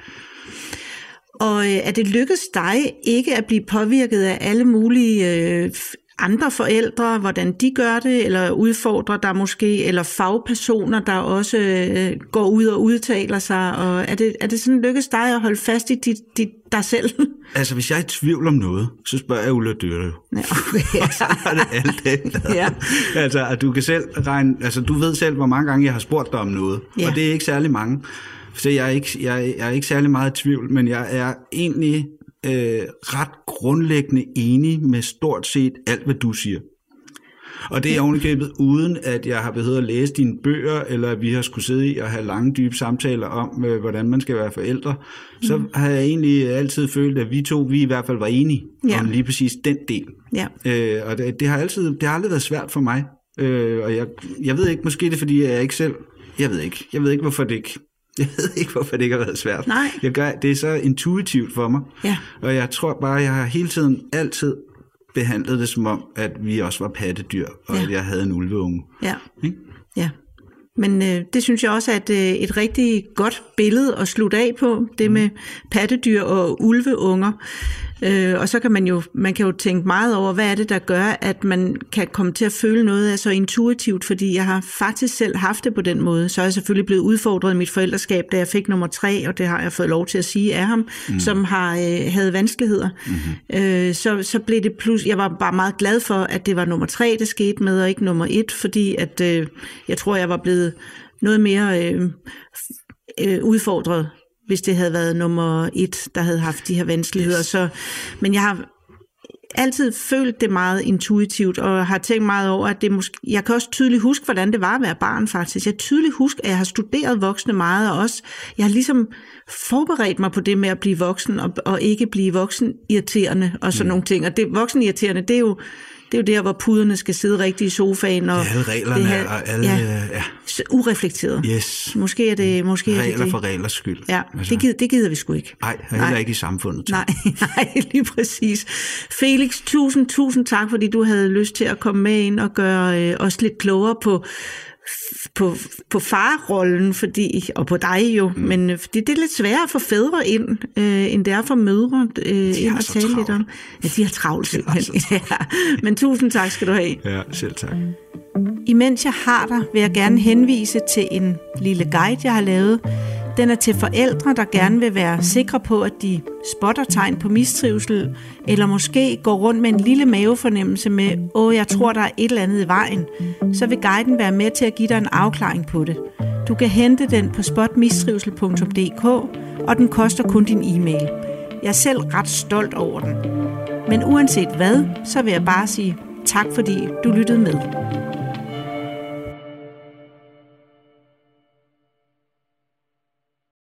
Speaker 1: Og øh, er det lykkedes dig ikke at blive påvirket af alle mulige øh, andre forældre, hvordan de gør det, eller udfordrer der måske, eller fagpersoner, der også øh, går ud og udtaler sig? Og er det, er det sådan lykkedes dig at holde fast i dit, dit, dig selv?
Speaker 2: Altså, hvis jeg er i tvivl om noget, så spørger jeg Ulla Dyrre jo.
Speaker 1: ja.
Speaker 2: Og så er det.
Speaker 1: Ja.
Speaker 2: Altså, at du kan selv regne, altså du ved selv, hvor mange gange jeg har spurgt dig om noget.
Speaker 1: Ja.
Speaker 2: Og det er ikke særlig mange. Så jeg er ikke, jeg, jeg er ikke særlig meget i tvivl, men jeg er egentlig øh, ret grundlæggende enig med stort set alt, hvad du siger. Og det er ovenikøbet uden, at jeg har behøvet at læse dine bøger, eller at vi har skulle sidde i og have lange, dybe samtaler om, øh, hvordan man skal være forældre. Så
Speaker 1: Mm.
Speaker 2: har jeg egentlig altid følt, at vi to, vi i hvert fald var enige
Speaker 1: Ja.
Speaker 2: om lige præcis den del.
Speaker 1: ja.
Speaker 2: Øh, og det, det, har altid, det har aldrig været svært for mig Øh, og jeg, jeg ved ikke, måske det er, fordi jeg ikke selv... Jeg ved ikke. Jeg ved ikke, hvorfor det ikke... Jeg ved ikke, hvorfor det ikke har været svært.
Speaker 1: Nej.
Speaker 2: Jeg gør, det er så intuitivt for mig.
Speaker 1: Ja.
Speaker 2: Og jeg tror bare, jeg har hele tiden altid behandlet det som om, at vi også var pattedyr, og
Speaker 1: Ja.
Speaker 2: at jeg havde en ulveunge.
Speaker 1: Ja.
Speaker 2: Ikke?
Speaker 1: Ja. Men øh, det synes jeg også er et, øh, et rigtig godt billede at slutte af på, det med pattedyr og ulveunger. Øh, og så kan man jo, man kan jo tænke meget over, hvad er det, der gør, at man kan komme til at føle noget af så intuitivt, fordi jeg har faktisk selv haft det på den måde. Så er jeg selvfølgelig blevet udfordret i mit forældreskab, da jeg fik nummer tre, og det har jeg fået lov til at sige af ham, mm. som har øh, havde vanskeligheder. Mm-hmm. Øh, så, så blev det plus, jeg var bare meget glad for, at det var nummer tre, det skete med, og ikke nummer et, fordi at, øh, jeg tror, jeg var blevet noget mere øh, øh, udfordret, hvis det havde været nummer et, der havde haft de her vanskeligheder. Så, men jeg har altid følt det meget intuitivt, og har tænkt meget over, at det måske... Jeg kan også tydeligt huske, hvordan det var at være barn, faktisk. Jeg tydeligt huske, at jeg har studeret voksne meget, og også... Jeg har ligesom forberedt mig på det med at blive voksen, og, og ikke blive voksen irriterende, og sådan mm. nogle ting. Og det voksen irriterende, det er jo... Det er jo der, hvor puderne skal sidde rigtigt i sofaen. Og
Speaker 2: Ja, alle reglerne
Speaker 1: det her-
Speaker 2: og alle...
Speaker 1: Ja,
Speaker 2: Ja.
Speaker 1: ureflekteret.
Speaker 2: Yes.
Speaker 1: Måske er det, måske er det,
Speaker 2: Regler
Speaker 1: det.
Speaker 2: for reglers skyld.
Speaker 1: Ja, det gider, det gider vi sgu ikke.
Speaker 2: Nej, heller ikke i samfundet.
Speaker 1: Nej, nej, lige præcis. Felix, tusind, tusind tak, fordi du havde lyst til at komme med ind og gøre øh, os lidt klogere på, på, på farrollen, fordi, og på dig jo, mm. men øh, fordi det er lidt sværere at få fædre ind, øh, end det er for mødre øh, ind
Speaker 2: så
Speaker 1: tale lidt
Speaker 2: travlt.
Speaker 1: om. Ja, de har travlt simpelthen. Ja, men tusind tak skal du have.
Speaker 2: Ja, selv tak.
Speaker 1: Imens jeg har dig, vil jeg gerne henvise til en lille guide, jeg har lavet. Den er til forældre, der gerne vil være sikre på, at de spotter tegn på mistrivsel, eller måske går rundt med en lille mavefornemmelse med, åh, jeg tror, der er et eller andet i vejen. Så vil guiden være med til at give dig en afklaring på det. Du kan hente den på spotmistrivsel.dk, og den koster kun din e-mail. Jeg er selv ret stolt over den. Men uanset hvad, så vil jeg bare sige tak, fordi du lyttede med.